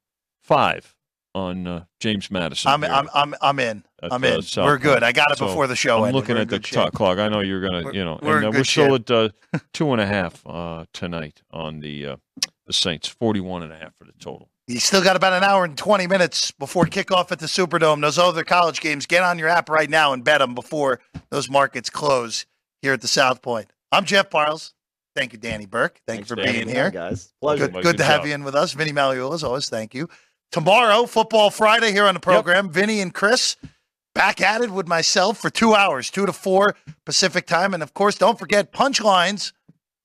five on uh, James Madison. I'm, I'm, I'm, I'm in. at, I'm uh, in. South We're good. I got it So, before the show I'm ended. looking We're at the shape. clock. I know you're gonna, We're- you know, we're and uh, good we're still shape. at uh, two and a half uh, tonight on the uh, the Saints. 41 and a half for the total. You still got about an hour and 20 minutes before kickoff at the Superdome. Those other college games, get on your app right now and bet them before those markets close here at the South Point. I'm Jeff Parles. Thank you, Danny Burke. Thank Thanks you for having being here. on, guys. Pleasure. Good, good good to have you in with us. Vinny Magliulo, as always, thank you. Tomorrow, Football Friday here on the program. Yep. Vinny and Chris back at it with myself for two hours, two to four Pacific time. And of course, don't forget punchlines.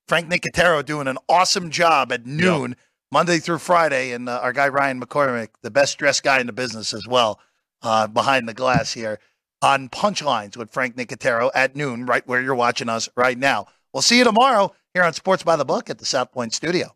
Frank Nicotero doing an awesome job at noon, yep. Monday through Friday. And uh, our guy Ryan McCormick, the best dressed guy in the business as well, uh, behind the glass here on punchlines with Frank Nicotero at noon, right where you're watching us right now. We'll see you tomorrow here on Sports by the Book at the South Point Studio.